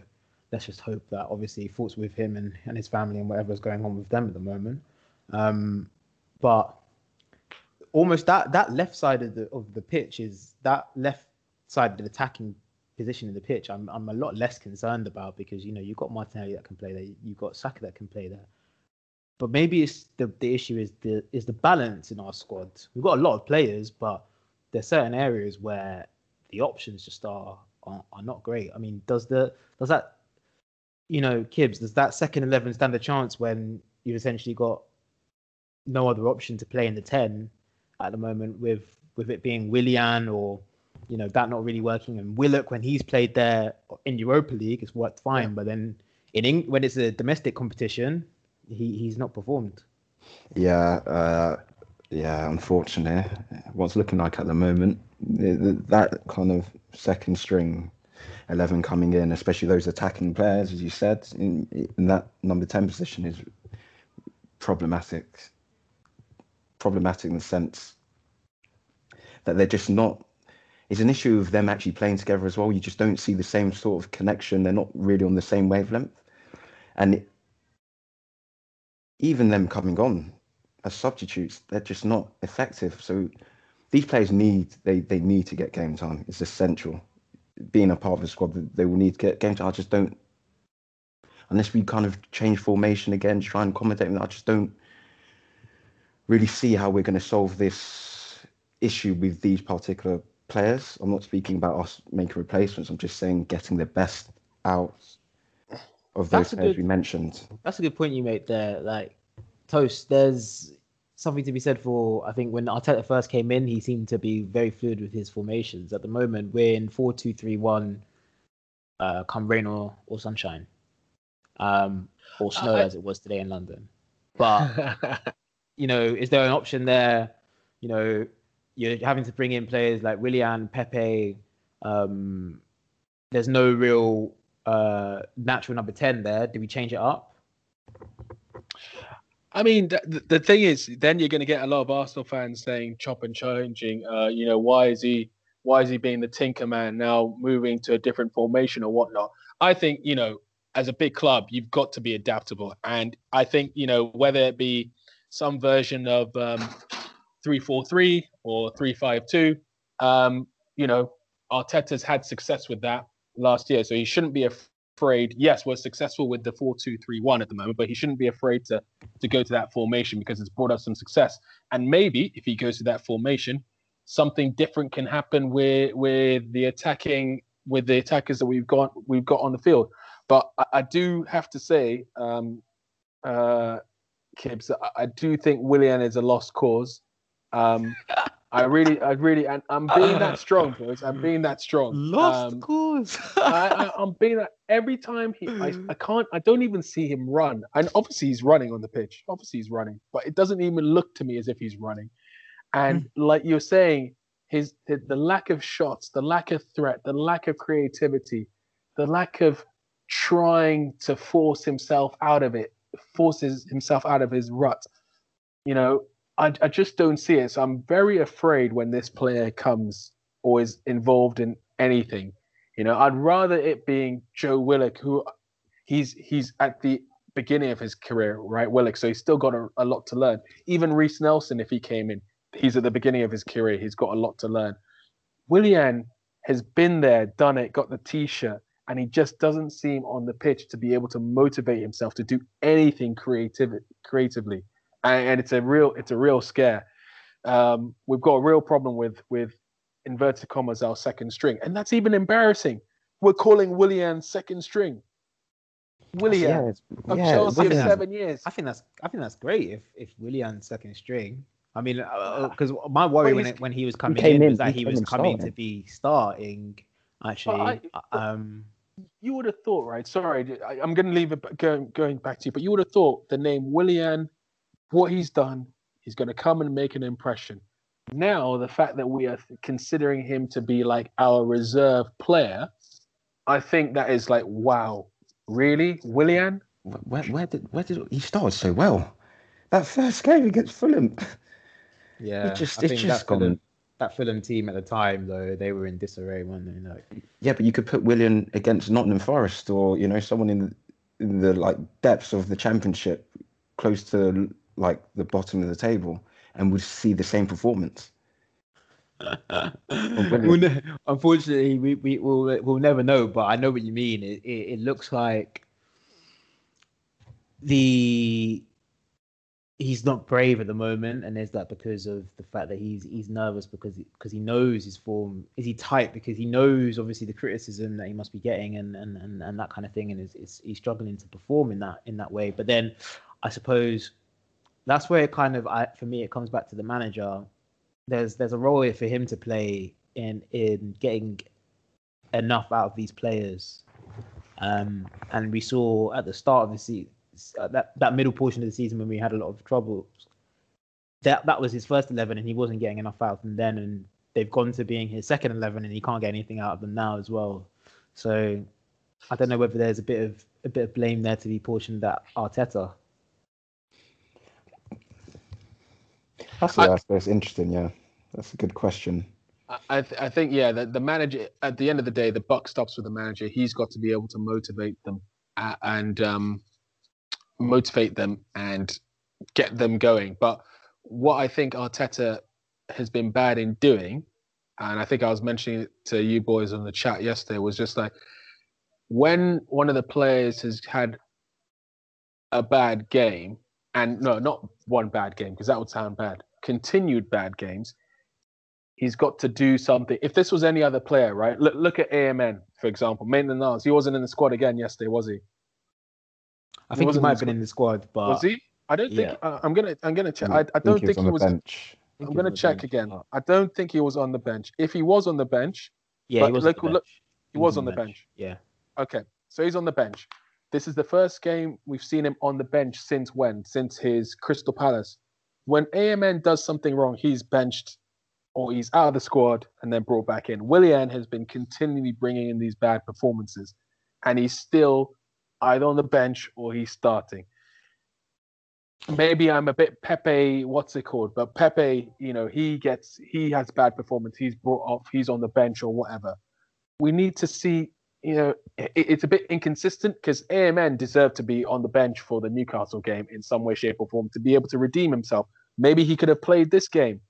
C: let's just hope that obviously thoughts with him and, and his family and whatever's going on with them at the moment. Um, but almost that that left side of the of the pitch is that left side of the attacking position in the pitch. I'm I'm a lot less concerned about because you know you've got Martinelli that can play there, you've got Saka that can play there. But maybe it's the the issue is the is the balance in our squad. We've got a lot of players, but there's certain areas where the options just are, are are not great. I mean, does the does that you know, Kibbs, does that second eleven stand a chance when you've essentially got no other option to play in the ten at the moment with with it being Willian or you know that not really working and Willock when he's played there in Europa League it's worked fine, but then in Eng- when it's a domestic competition, he he's not performed.
B: Yeah, uh, yeah. Unfortunately, what's looking like at the moment, th- th- that kind of second string eleven coming in, especially those attacking players, as you said, in in that number ten position is problematic. Problematic in the sense that they're just not. It's an issue of them actually playing together as well. You just don't see the same sort of connection. They're not really on the same wavelength, and even them coming on as substitutes, they're just not effective. So these players need they they need to get game time. It's essential. Being a part of the squad, they will need to get game time. I just don't unless we kind of change formation again to try and accommodate them. I just don't really see how we're going to solve this issue with these particular players. I'm not speaking about us making replacements. I'm just saying getting the best out of those
C: That's
B: players
C: good-
B: we mentioned.
C: That's a good point you made there. Like Toast, there's something to be said for. I think when Arteta first came in, he seemed to be very fluid with his formations. At the moment, we're in four two three one. Uh, come rain or, or sunshine, um, or snow
A: I-
C: as it was today in London. But you know, is there an option there? You know, you're having to bring in players like Willian, Pepe. Um, there's no real uh, natural number 10 there. Do we change it up?
A: I mean, th- th- the thing is, then you're going to get a lot of Arsenal fans saying, "Chop and changing." Uh, you know, why is he? Why is he being the Tinker Man now, moving to a different formation or whatnot? I think you know, as a big club, you've got to be adaptable, and I think you know whether it be some version of um, three four three or three five two. Um, you know, Arteta's had success with that last year, so he shouldn't be afraid. Yes, we're successful with the four two three one at the moment, but he shouldn't be afraid to to go to that formation because it's brought us some success. And maybe if he goes to that formation, something different can happen with with the attacking with the attackers that we've got we've got on the field. But I, I do have to say, um, uh, Kibbs, I, I do think Willian is a lost cause. Um, I really, I really, and I'm being that strong, boys. I'm being that strong. Um,
C: cause.
A: I, I'm being that every time he, I, I can't, I don't even see him run. And obviously he's running on the pitch. Obviously he's running, but it doesn't even look to me as if he's running. And like you're saying, his the, the lack of shots, the lack of threat, the lack of creativity, the lack of trying to force himself out of it, forces himself out of his rut. You know, I, I just don't see it. So I'm very afraid when this player comes or is involved in anything. You know, I'd rather it being Joe Willock, who he's he's at the beginning of his career, right? Willock, so he's still got a, a lot to learn. Even Reiss Nelson, if he came in, he's at the beginning of his career. He's got a lot to learn. Willian has been there, done it, got the t-shirt, and he just doesn't seem on the pitch to be able to motivate himself to do anything creative creatively and, and it's a real it's a real scare. Um, we've got a real problem with with inverted commas our second string, and that's even embarrassing. We're calling Willian second string. Willian
B: Yeah, it's-
A: of
B: yeah,
A: Chelsea of seven years.
C: I think that's I think that's great if if Willian second string. I mean, because my worry when it, when he was coming
B: came
C: in
B: in-
C: was that
B: he
C: he was
B: in
C: coming to be starting. Actually,
A: I-
C: um,
A: You would have thought, right? Sorry, I, I'm going to leave it going going back to you, but you would have thought the name Willian, what he's done, he's going to come and make an impression. Now, the fact that we are considering him to be like our reserve player, I think that is like, wow, really, Willian?
B: Where, where did where did he started so well? That first game against Fulham,
C: yeah,
B: it just
C: I
B: it's just
C: that Fulham,
B: gone.
C: that Fulham team at the time though they were in disarray, weren't they? Like,
B: Yeah, but you could put Willian against Nottingham Forest or you know someone in in the like depths of the Championship, close to like the bottom of the table, and would see the same performance. Oh,
C: we'll ne- unfortunately, we we will we'll never know. But I know what you mean. It, it it looks like the he's not brave at the moment, and is that because of the fact that he's he's nervous because because he knows his form is he tight because he knows obviously the criticism that he must be getting and and and, and that kind of thing, and is, is he's struggling to perform in that in that way. But then, I suppose that's where it kind of I, for me it comes back to the manager. There's there's a role here for him to play in in getting enough out of these players. Um, and we saw at the start of the season, that, that middle portion of the season when we had a lot of troubles, that that was his first 11 and he wasn't getting enough out of them then. And they've gone to being his second 11 and he can't get anything out of them now as well. So I don't know whether there's a bit of a bit of blame there to be portioned at Arteta.
B: That's
A: I-
B: that's, interesting. Yeah, that's a good question.
A: I, th- I think yeah, the, the manager at the end of the day, the buck stops with the manager. He's got to be able to motivate them uh, and um, motivate them and get them going. But what I think Arteta has been bad in doing, and I think I was mentioning it to you boys on the chat yesterday, was just like when one of the players has had a bad game, and no, not one bad game because that would sound bad. Continued bad games he's got to do something. If this was any other player, right? Look, look at AMN, for example. Maitland Niles. He wasn't in the squad again yesterday, was he?
C: I think he, might have been in the squad, but
A: Was he? I don't think.
C: Yeah.
A: Uh, I'm gonna. I'm gonna check. I, I don't think,
B: on
A: he was.
B: bench.
C: I think
A: I'm gonna check
C: on-
A: again. I don't think he was on the bench. If he was on the bench,
C: Yeah, he was
A: look-
C: on the
A: look-
C: bench.
A: he was on the bench.
C: Yeah.
A: Okay, so he's on the bench. This is the first game we've seen him on the bench since when? Since his Crystal Palace. When AMN does something wrong, he's benched or he's out of the squad and then brought back in. Willian has been continually bringing in these bad performances, and he's still either on the bench or he's starting. Maybe I'm a bit Pepe, what's it called? But Pepe, you know, he gets he has bad performance. He's brought off. He's on the bench or whatever. We need to see you know, it, it's a bit inconsistent because AMN deserved to be on the bench for the Newcastle game in some way, shape, or form to be able to redeem himself. Maybe he could have played this game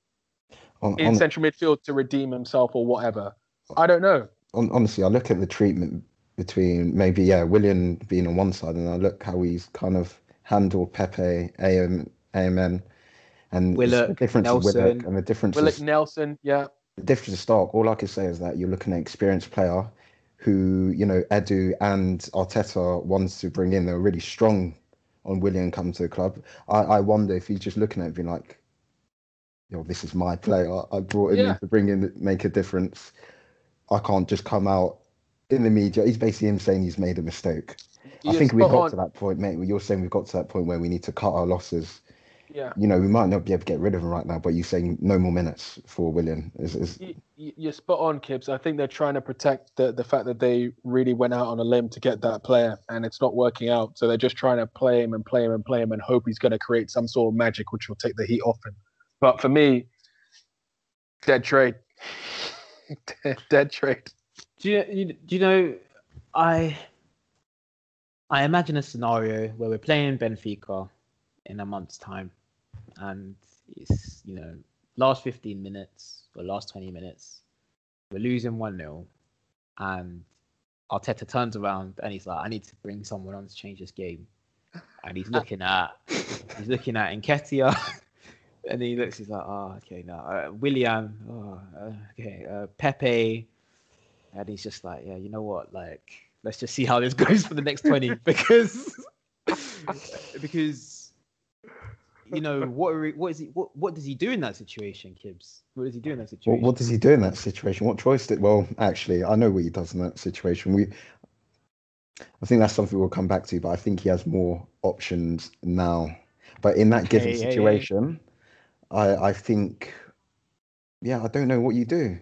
B: On,
A: in
B: on-
A: central midfield to redeem himself or whatever. I don't know.
B: on, honestly, I look at the treatment between maybe yeah Willian being on one side, and I look how he's kind of handled Pepe, AM, AMN, and it's
C: Willock,
B: the difference of Willock
C: Nelson.
B: and the difference
A: Willock
B: is
A: Nelson, yeah,
B: the difference is stark. All I can say is that you're looking at an experienced player who you know Edu and Arteta wants to bring in. They're really strong on Willian coming to the club. I, I wonder if he's just looking at it being like, yo, this is my player. I brought him
A: Yeah.
B: in to bring in make a difference. I can't just come out in the media. He's basically him saying he's made a mistake. I think we've got
A: on.
B: to that point, mate. You're saying we've got to that point where we need to cut our losses.
A: Yeah,
B: You know, we might not be able to get rid of him right now, but you're saying no more minutes for Willian. Is, is
A: Y- y- you're spot on, Kibbs. I think they're trying to protect the, the fact that they really went out on a limb to get that player and it's not working out. So they're just trying to play him and play him and play him and hope he's going to create some sort of magic which will take the heat off him. But for me, dead trade. dead, dead trade.
C: Do you, you do you know I I imagine a scenario where we're playing Benfica in a month's time and it's you know last 15 minutes or last 20 minutes we're losing 1-0 and Arteta turns around and he's like I need to bring someone on to change this game and he's looking at he's looking at Nketiah and he looks he's like oh okay no uh, Willian oh uh, okay uh, Pepe and he's just like, yeah, you know what? Like, let's just see how this goes for the next twenty because because you know what? are he- What is he? What what does he do in that situation, Kibbs? What does he do in that
B: What,
C: situation?
B: what does he do in that situation? What choice did? Well, actually, I know what he does in that situation. We, I think that's something we'll come back to, but I think he has more options now. But in that given
C: Okay, yeah, yeah.
B: situation, I I think, yeah, I don't know what you do.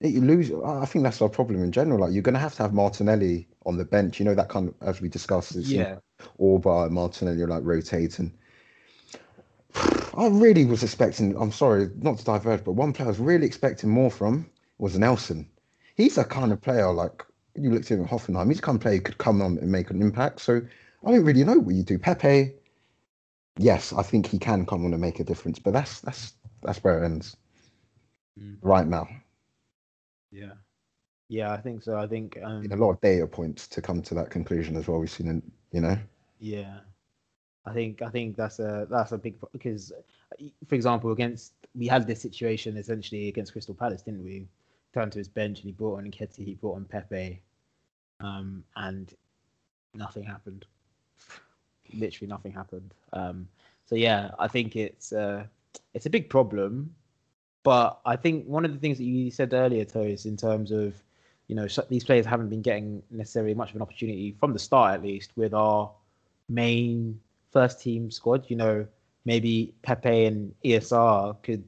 B: You lose. I I think that's our problem in general. Like you're going to have to have Martinelli on the bench. You know that kind of as we discussed. It's, you know,
C: yeah,
B: Auba and Martinelli are like rotating. I really was expecting. I'm sorry, not to diverge, but one player I was really expecting more from was Nelson. He's a kind of player like you looked at him at Hoffenheim. He's the kind of player who could come on and make an impact. So I don't really know what you do. Pepe, yes, I think he can come on and make a difference, but that's that's that's where it ends
C: Mm.
B: right now.
C: yeah, yeah. I think so. I think um,
B: a lot of data points to come to that conclusion as well. We've seen, it, you know.
C: Yeah, I think I think that's a that's a big because, uh, for example, against we had this situation essentially against Crystal Palace, didn't we? Turned to his bench and he brought on Nketiah, he brought on Pepe, um, and nothing happened. Literally nothing happened. Um, so yeah, I think it's uh, it's a big problem, but I think one of the things that you said earlier, Toes, in terms of you know, these players haven't been getting necessarily much of an opportunity from the start, at least, with our main first team squad. You know, maybe Pepe and ESR could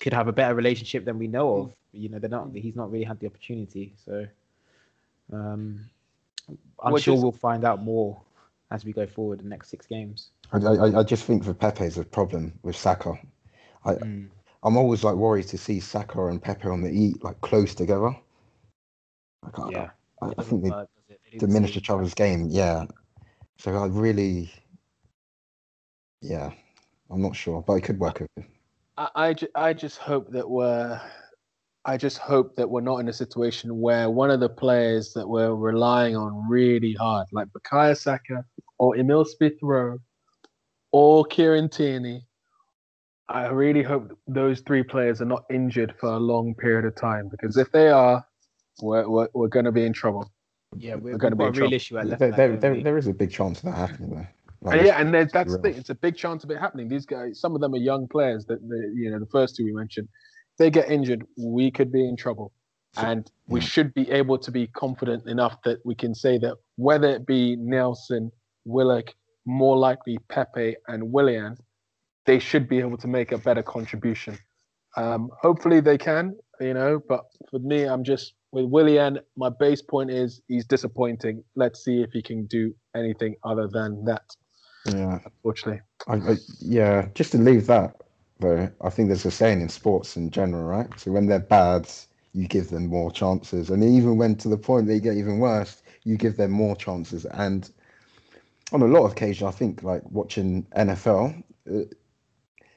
C: could have a better relationship than we know of. You know, they're not. He's not really had the opportunity, so um, I'm
A: Well,
C: sure
A: just-
C: we'll find out more as we go forward the next six games.
B: I, I, I just think for Pepe is a problem with Saka. I,
C: Mm.
B: I'm always like worried to see Saka and Pepe on the E like close together. Like, I-
C: Yeah.
B: I, I think they
C: work. They the
B: diminish each other's game. Yeah. So I really, yeah, I'm not sure, but it could work. over-
A: I, I, ju- I just hope that we're I just hope that we're not in a situation where one of the players that we're relying on really hard, like Bukayo Saka or Emile Smith Rowe or Kieran Tierney, I really hope those three players are not injured for a long period of time because if they are, we're, we're, we're going to be in trouble.
C: Yeah, we're,
A: We're gonna be in
C: a real
A: trouble.
C: issue at left
B: There,
C: back.
B: there, there, there is a big chance of that happening though. Like,
A: yeah, and that's the thing. It's a big chance of it happening. These guys, some of them are young players. That the, you know, the first two we mentioned, if they get injured, we could be in trouble.
B: So-
A: And we
B: yeah.
A: should be able to be confident enough that we can say that whether it be Nelson, Willock, more likely Pepe and Willian, they should be able to make a better contribution. Um, hopefully they can, you know. But for me, I'm just with Willian. My base point is he's disappointing. Let's see if he can do anything other than that.
B: Yeah,
A: Unfortunately.
B: I, I, yeah. Just to leave that though, I think there's a saying in sports in general, right? So when they're bad, you give them more chances, and even when to the point they get even worse, you give them more chances. And on a lot of occasions, I think like watching NFL, uh,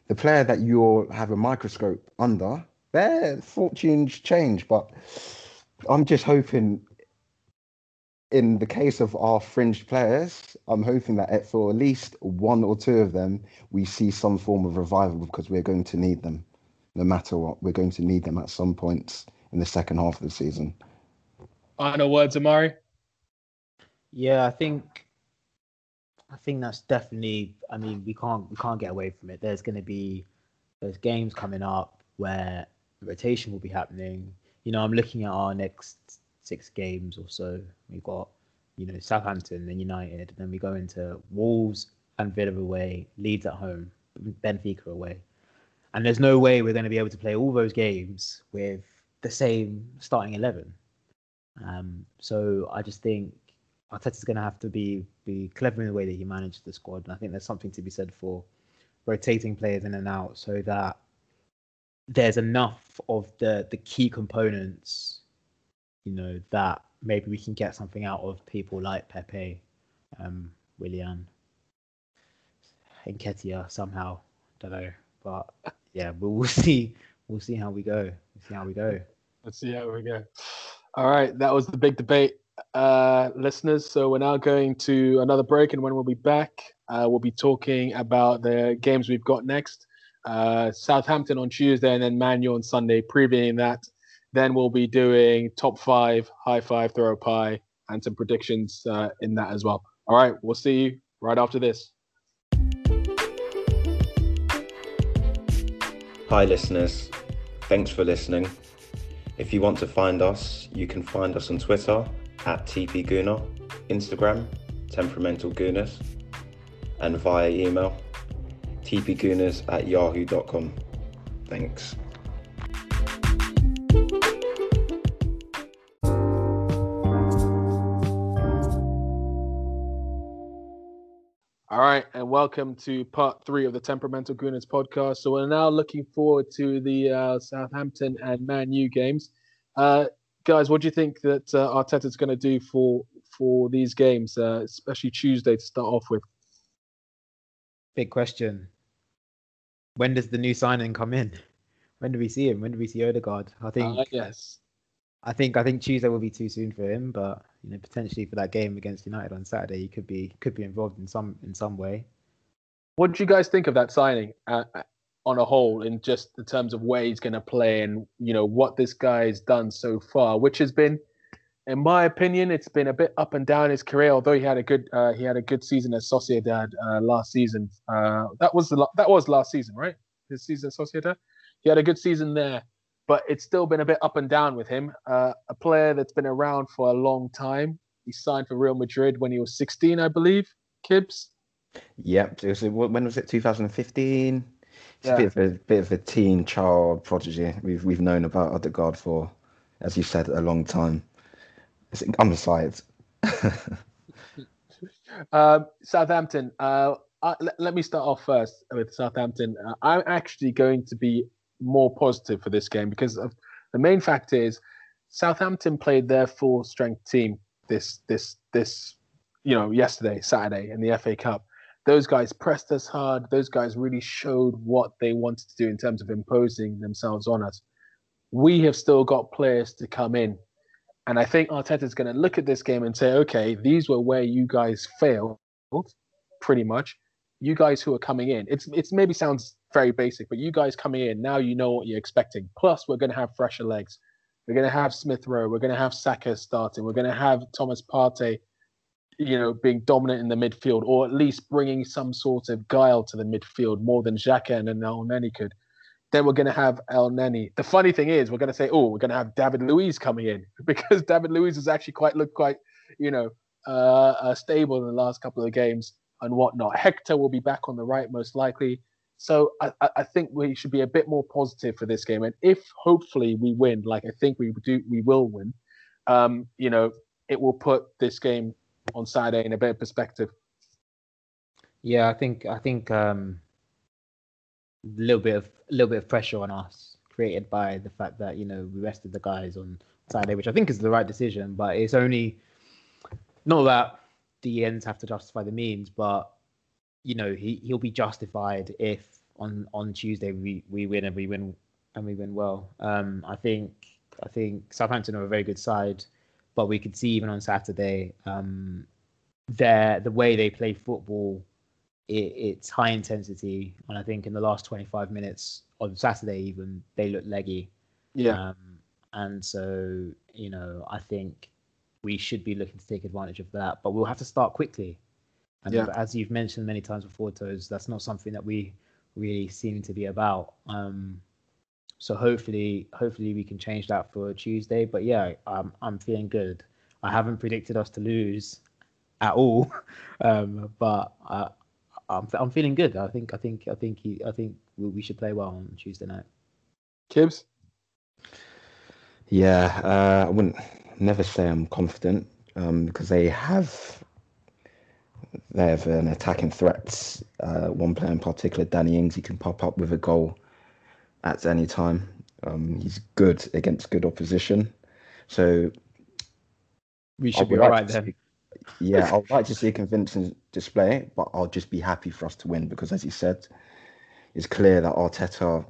B: the player that you have a microscope under, their fortunes change. But I'm just hoping, in the case of our fringe players, I'm hoping that at- for at least one or two of them, we see some form of revival because we're going to need them, no matter what. We're going to need them at some points in the second half of the season.
A: Final words, Amari.
C: Yeah, I think I think that's definitely I mean, we can't we can't get away from it. There's gonna be there's games coming up where rotation will be happening. You know, I'm looking at our next six games or so. We've got, you know, Southampton and United, and then we go into Wolves and Villa away, Leeds at home, Benfica away. And there's no way we're going to be able to play all those games with the same starting eleven. Um, so I just think Arteta's going to have to be be clever in the way that he managed the squad, and I think there's something to be said for rotating players in and out so that there's enough of the the key components, you know, that maybe we can get something out of people like Pepe, um, Willian, Nketiah somehow. Don't know, but yeah, but we'll see. We'll see how we go. We'll see how we go.
A: Let's see how we go. All right, that was the big debate, uh, listeners. So we're now going to another break, and when we'll be back, uh, we'll be talking about the games we've got next. Uh, Southampton on Tuesday, and then Manu on Sunday, previewing that. Then we'll be doing top five, high five, throw a pie, and some predictions uh, in that as well. All right, we'll see you right after this.
B: Hi, listeners. Thanks for listening. If you want to find us, you can find us on Twitter at TPGooner, Instagram, Temperamental Gooners, and via email, tpgooners at yahoo.com. Thanks.
A: All right, and welcome to part three of the Temperamental Gooners podcast. So we're now looking forward to the uh, Southampton and Man U games. Uh, guys, what do you think that uh, Arteta's going to do for for these games, uh, especially Tuesday to start off with?
C: Big question. When does the new signing come in? When do we see him? When do we see Odegaard? I think
A: Uh, yes.
C: I think I think Tuesday will be too soon for him, but you know potentially for that game against United on Saturday, he could be could be involved in some in some way.
A: What do you guys think of that signing uh, uh, on a whole, in just the terms of where he's going to play and you know what this guy's done so far, which has been, in my opinion, it's been a bit up and down his career. Although he had a good uh, he had a good season at Sociedad uh, last season. Uh, that was the that was last season, right? His season at Sociedad. He had a good season there, but it's still been a bit up and down with him. Uh, a player that's been around for a long time. He signed for Real Madrid when he was 16, I believe. Kibbs.
B: Yep. Was, when was it? 2015. It's
A: Yeah.
B: a bit of a bit of a teen child prodigy. We've we've known about Odegaard for, as you said, a long time. It's undecided.
A: Um, Southampton. Uh, I, let, let me start off first with Southampton. Uh, I'm actually going to be more positive for this game because the main fact is Southampton played their full strength team this this this you know yesterday Saturday in the FA Cup. Those guys pressed us hard. Those guys really showed what they wanted to do in terms of imposing themselves on us. We have still got players to come in and I think Arteta's going to look at this game and say, okay, these were where you guys failed, pretty much. You guys who are coming in, it's it's maybe sounds very basic, but you guys coming in now, you know what you're expecting. Plus, we're going to have fresher legs. We're going to have Smith Rowe. We're going to have Saka starting. We're going to have Thomas Partey, you know, being dominant in the midfield, or at least bringing some sort of guile to the midfield more than Xhaka and El Elneny could then we're going to have El Elneny. The funny thing is, we're going to say, oh, we're going to have David Luiz coming in because David Luiz has actually quite looked quite, you know, uh, uh, stable in the last couple of games and whatnot. Hector will be back on the right most likely. So I, I think we should be a bit more positive for this game. And if hopefully we win, like I think we do, we will win. Um, you know, it will put this game on Saturday in a better perspective.
C: Yeah, I think I think um, a little bit of a little bit of pressure on us created by the fact that you know we rested the guys on Saturday, which I think is the right decision. But it's only not that the ends have to justify the means, but you know he he'll be justified if on on Tuesday we we win and we win and we win well. Um, I think I think Southampton are a very good side, but we could see even on Saturday um, their the way they play football it, it's high intensity, and I think in the last 25 minutes on Saturday even they looked leggy.
A: Yeah.
C: Um, and so you know, I think we should be looking to take advantage of that, but we'll have to start quickly. And yeah. as you've mentioned many times before, Toes, that's not something that we really seem to be about. Um, so hopefully, hopefully we can change that for Tuesday. But yeah, I'm I'm feeling good. I haven't predicted us to lose at all, um, but uh, I'm I'm feeling good. I think I think I think he, I think we should play well on Tuesday night.
A: Kibbs.
B: Yeah, uh, I wouldn't never say I'm confident um, because they have they have an attacking threat. Uh, one player in particular, Danny Ings, he can pop up with a goal at any time. Um, he's good against good opposition, so
C: we should be all right then
B: yeah, I'd like to see a convincing display, but I'll just be happy for us to win because, as you said, it's clear that Arteta,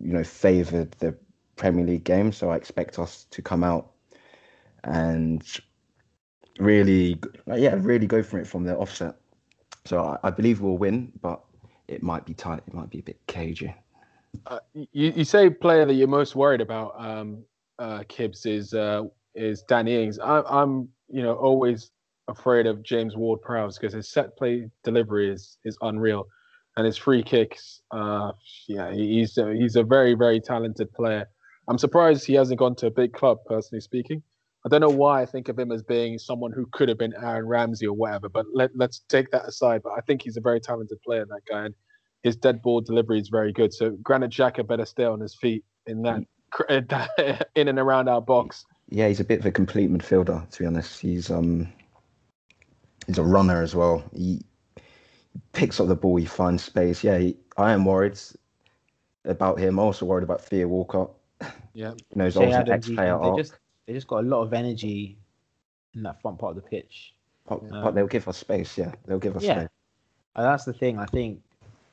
B: you know, favoured the Premier League game. So I expect us to come out and really, yeah, really go for it from the offset. So I, I believe we'll win, but it might be tight. It might be a bit cagey.
A: Uh, you, you say player that you're most worried about, um, uh, Kibbs, is uh, is Danny Ings. I, I'm, you know, always afraid of James Ward Prowse because his set play delivery is is unreal, and his free kicks. Uh, yeah, he's a, he's a very very talented player. I'm surprised he hasn't gone to a big club, personally speaking. I don't know why I think of him as being someone who could have been Aaron Ramsey or whatever, but let, let's take that aside. But I think he's a very talented player, that guy, and his dead ball delivery is very good. So Granit Xhaka better stay on his feet in that in and around our box.
B: Yeah, he's a bit of a complete midfielder, to be honest. He's um he's a runner as well. He picks up the ball, he finds space. Yeah, he, I am worried about him. I'm also worried about Theo Walcott.
A: Yeah,
B: you know, he's also an ex-player.
C: They just they just got a lot of energy in that front part of the pitch.
B: But, um, but they'll give us space. Yeah, they'll give us yeah. space.
C: And that's the thing. I think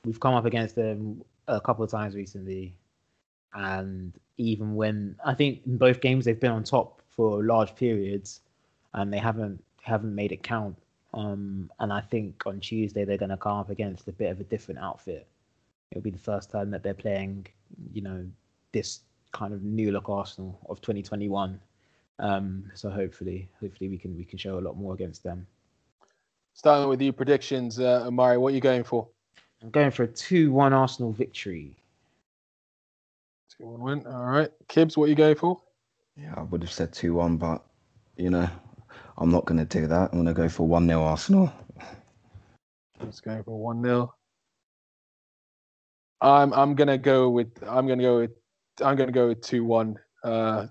C: we've come up against them a couple of times recently, and even when I think in both games they've been on top for large periods, and they haven't haven't made it count. Um, and I think on Tuesday they're going to come up against a bit of a different outfit. It'll be the first time that they're playing, you know, this kind of new look Arsenal of 2021. Um, so hopefully, hopefully we can we can show a lot more against them.
A: Starting with your predictions, uh, Amari, what are you going for?
C: I'm going for a two-one Arsenal victory.
A: Two-one win. All right, Kibbs, what are you going for?
B: Yeah, I would have said two-one, but you know, I'm not going to do that. I'm going to go for 1 0 Arsenal.
A: Let's go for 1 0. I'm I'm gonna go with I'm gonna go with I'm gonna go with two one. Uh,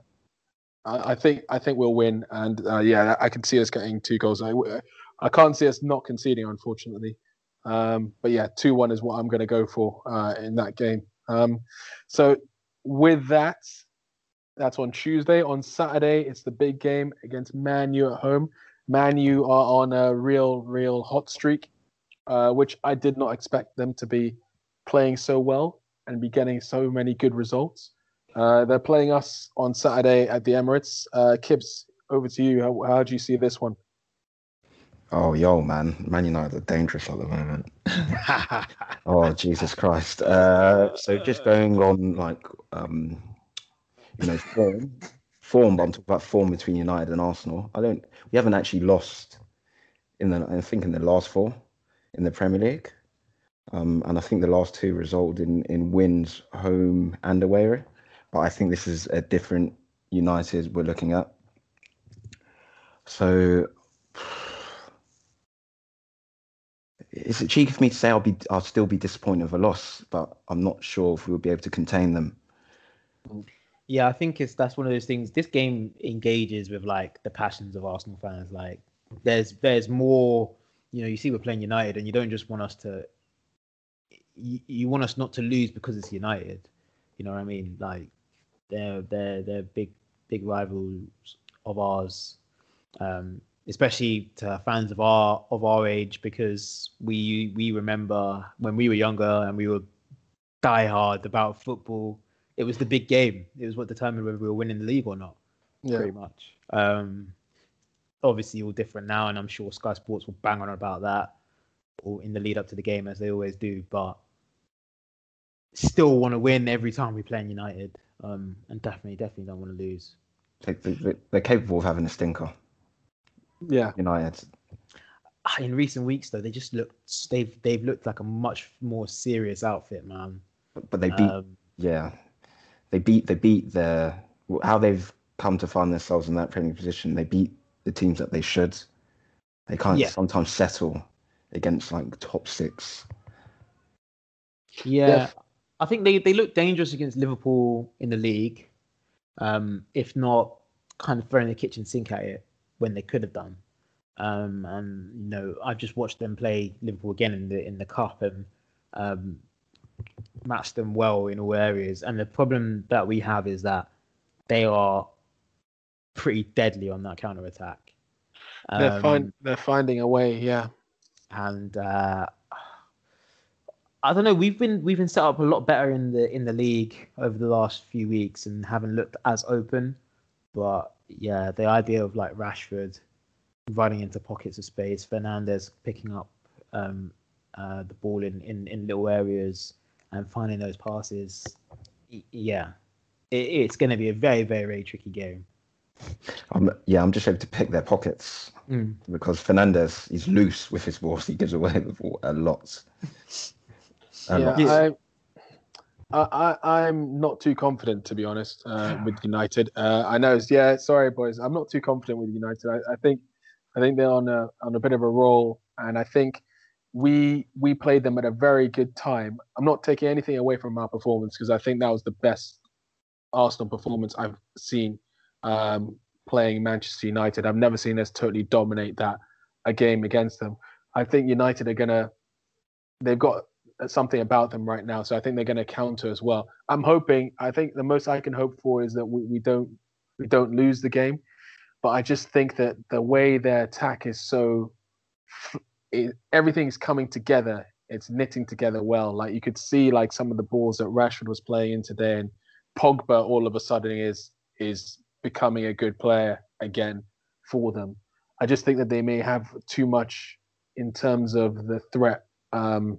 A: I, think I think we'll win, and uh, yeah, I can see us getting two goals. I, I can't see us not conceding, unfortunately. Um, but yeah, two one is what I'm gonna go for uh, in that game. Um, so with that, that's on Tuesday. On Saturday, it's the big game against Man U at home. Man U are on a real, real hot streak, uh, which I did not expect them to be playing so well and be getting so many good results. Uh, they're playing us on Saturday at the Emirates. Uh, Kibbs, over to you. How, how do you see this one?
B: Oh, yo, man, Man United are dangerous at the moment. oh, Jesus Christ! Uh, so just going on like, um, you know, form, form. But I'm talking about form between United and Arsenal. I don't. We haven't actually lost in the. I think in the last four in the Premier League, um, and I think the last two resulted in in wins home and away. But I think this is a different United we're looking at. So is it cheeky for me to say I'll be I'll still be disappointed with a loss, but I'm not sure if we'll be able to contain them.
C: Yeah, I think it's that's one of those things. This game engages with like the passions of Arsenal fans. Like there's there's more. You know, you see we're playing United, and you don't just want us to. You, you want us not to lose because it's United. You know what I mean? Like they're they're they're big big rivals of ours. Um, especially to fans of our of our age because we we remember when we were younger and we were die hard about football it was the big game it was what determined whether we were winning the league or not yeah. pretty much um obviously all different now and i'm sure sky sports will bang on about that or in the lead up to the game as they always do but still want to win every time we play in united um and definitely definitely don't want to lose
B: they, they, they're capable of having a stinker
A: yeah.
B: United.
C: Ah, in recent weeks, though, they just looked they've they've looked like a much more serious outfit, man.
B: But, but they beat, um, yeah, they beat they beat the how they've come to find themselves in that training position. They beat the teams that they should. They can't yeah. sometimes settle against like top six.
C: Yeah, yeah, I think they they look dangerous against Liverpool in the league. Um, if not, kind of throwing the kitchen sink at it when they could have done. Um, and you know, I've just watched them play Liverpool again in the in the cup and um, matched them well in all areas. And the problem that we have is that they are pretty deadly on that counter attack.
A: Um, they're find they're finding a way, yeah.
C: And uh, I don't know. We've been we've been set up a lot better in the in the league over the last few weeks and haven't looked as open. But yeah, the idea of like Rashford running into pockets of space, Fernandes picking up um, uh, the ball in, in, in little areas and finding those passes, yeah, it, it's going to be a very, very, very tricky game.
B: Um, yeah, I'm just able to pick their pockets mm. because Fernandes is loose with his balls. He gives away the ball a lot.
A: Yeah, lot. I, I am not too confident to be honest uh, with United. Uh, I know, it's, yeah. Sorry, boys. I'm not too confident with United. I, I, think I think they're on a on a bit of a roll, and I think we we played them at a very good time. I'm not taking anything away from our performance because I think that was the best Arsenal performance I've seen um, playing Manchester United. I've never seen us totally dominate that a game against them. I think United are gonna they've got something about them right now. So I think they're going to counter as well. I'm hoping. I think the most I can hope for is that we, we don't we don't lose the game. But I just think that the way their attack is so it, everything's coming together. It's knitting together well. Like you could see, like some of the balls that Rashford was playing in today, and Pogba all of a sudden is is becoming a good player again for them. I just think that they may have too much in terms of the threat um,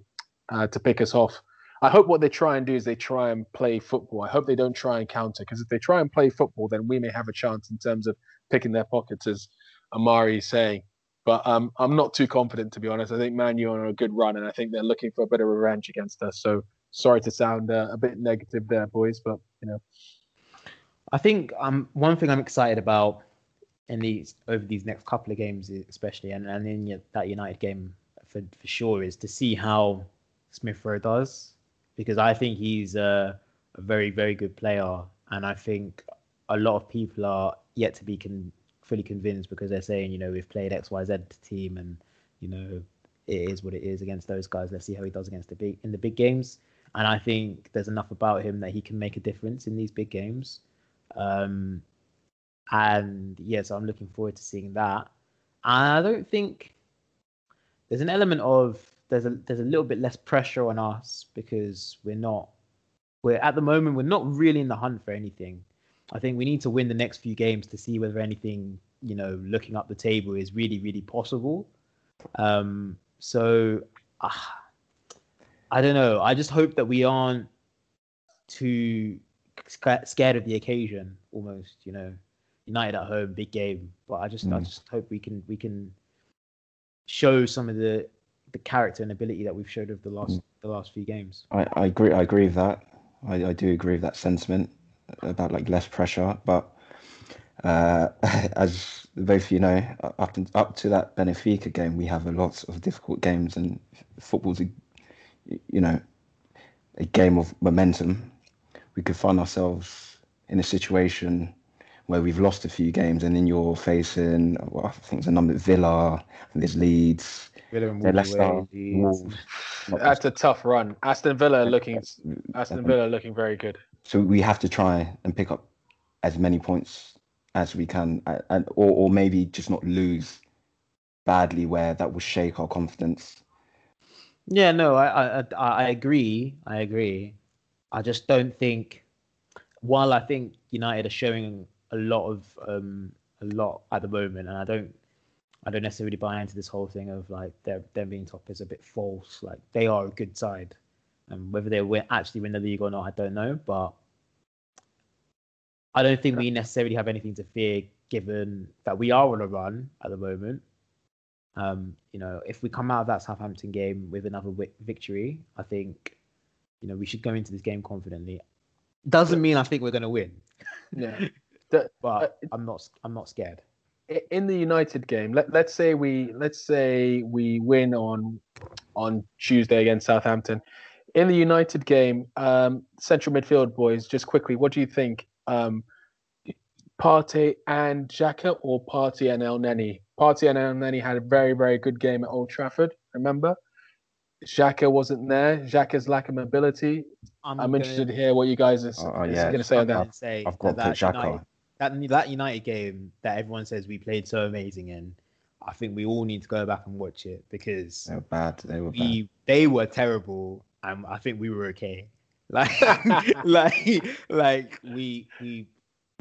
A: uh, to pick us off. I hope what they try and do is they try and play football. I hope they don't try and counter because if they try and play football, then we may have a chance in terms of picking their pockets, as Amari is saying. But um, I'm not too confident, to be honest. I think Man U are on a good run, and I think they're looking for a bit of revenge against us. So sorry to sound uh, a bit negative there, boys, but you know.
C: I think um, one thing I'm excited about in these over these next couple of games, especially, and, and in that United game for, for sure, is to see how Smith Rowe does because I think he's a, a, very, very good player. And I think a lot of people are yet to be con- fully convinced because they're saying, you know, we've played XYZ team and, you know, it is what it is against those guys. Let's see how he does against the big in the big games. and I think there's enough about him that he can make a difference in these big games. Um, and yes, yeah, so I'm looking forward to seeing that. And I don't think there's an element of there's a there's a little bit less pressure on us because we're not we're at the moment we're not really in the hunt for anything. I think we need to win the next few games to see whether anything you know looking up the table is really really possible. Um, so uh, I don't know. I just hope that we aren't too scared of the occasion almost. You know, United at home, big game. But I just mm. I just hope we can we can show some of the the character and ability that we've showed over the last mm. the last few games.
B: I, I agree. I agree with that. I, I do agree with that sentiment about like less pressure, but uh, as both of you know, up to, up to that Benfica game, we have a lot of difficult games, and football's a you know a game of momentum. We could find ourselves in a situation where we've lost a few games, and then you're facing, well, I think there's a number Villa, and there's Leeds,
A: Villa and Leicester, Wolves. That's a tough run. Aston Villa looking, Aston Villa looking very good.
B: So we have to try and pick up as many points as we can, and or, or maybe just not lose badly where that will shake our confidence.
C: Yeah, no, I, I I agree. I agree. I just don't think. While I think United are showing a lot of um, a lot at the moment, and I don't I don't necessarily buy into this whole thing of like them them being top is a bit false. Like they are a good side, and whether they win, actually win the league or not, I don't know. But I don't think we necessarily have anything to fear, given that we are on a run at the moment. Um, you know, if we come out of that Southampton game with another w- victory, I think, you know, we should go into this game confidently. Doesn't mean I think we're going to win.
A: Yeah.
C: but uh, I'm not. I'm not scared.
A: In the United game, let, let's say we let's say we win on on Tuesday against Southampton. In the United game, um, central midfield boys, just quickly, what do you think? Um, Partey and Xhaka or Partey and Elneny? Partey and Elneny had a very, very good game at Old Trafford, remember? Xhaka wasn't there. Xhaka's lack of mobility. I'm, I'm interested to hear what you guys are, oh, yeah. going to say on that.
B: Say I've got that, that Xhaka
C: that that United game that everyone says we played so amazing in, I think we all need to go back and watch it because
B: they were bad. They were
C: we,
B: bad.
C: They were terrible, and I think we were okay. Like, like, like we we.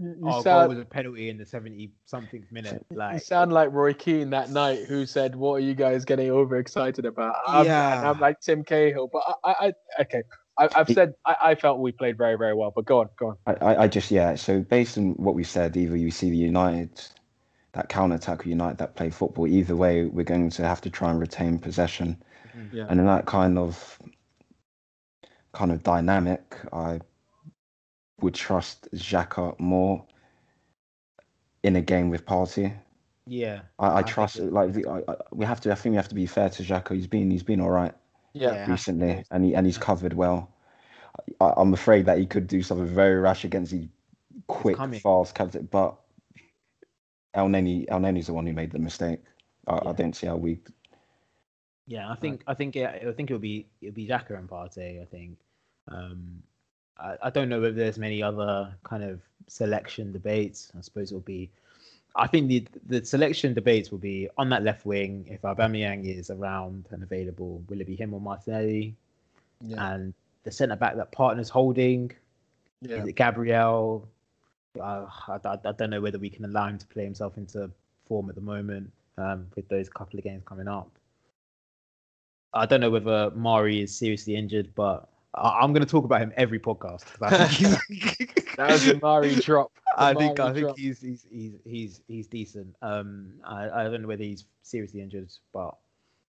C: You our sound, goal was a penalty in the seventy something minute. Like
A: you sound like Roy Keane that night, who said, "What are you guys getting overexcited about?" I'm, yeah, I'm like Tim Cahill, but I, I, okay, I, have said I, I, felt we played very, very well, but go on, go
B: on. I, I just yeah. So based on what we said, either you see the United that counter attack or United that play football. Either way, we're going to have to try and retain possession,
A: mm-hmm. yeah.
B: and in that kind of kind of dynamic, I would trust Xhaka more in a game with Partey.
C: Yeah,
B: I, I trust it. Like I, we have to. I think we have to be fair to Xhaka. He's been he's been all right
A: yeah,
B: recently, and he and he's covered well. I, am afraid that he could do something very rash against the quick, fast captain, but Elneny Elneny's the one who made the mistake. I, yeah. I don't see how we.
C: Yeah, I think I think yeah, I think it'll be it'll be Xhaka and Partey. I think. Um, I, I don't know if there's many other kind of selection debates. I suppose it'll be I think the the selection debates will be on that left wing. If Aubameyang is around and available, will it be him or Martinelli? Yeah. And the centre back that partner's holding, yeah. is it Gabriel? Uh, I, I, I, don't know whether we can allow him to play himself into form at the moment um, with those couple of games coming up. I don't know whether Mari is seriously injured, but I, am going to talk about him every podcast.
A: that was a Mari drop.
C: I think I think he's he's he's he's he's decent. Um, I, I don't know whether he's seriously injured, but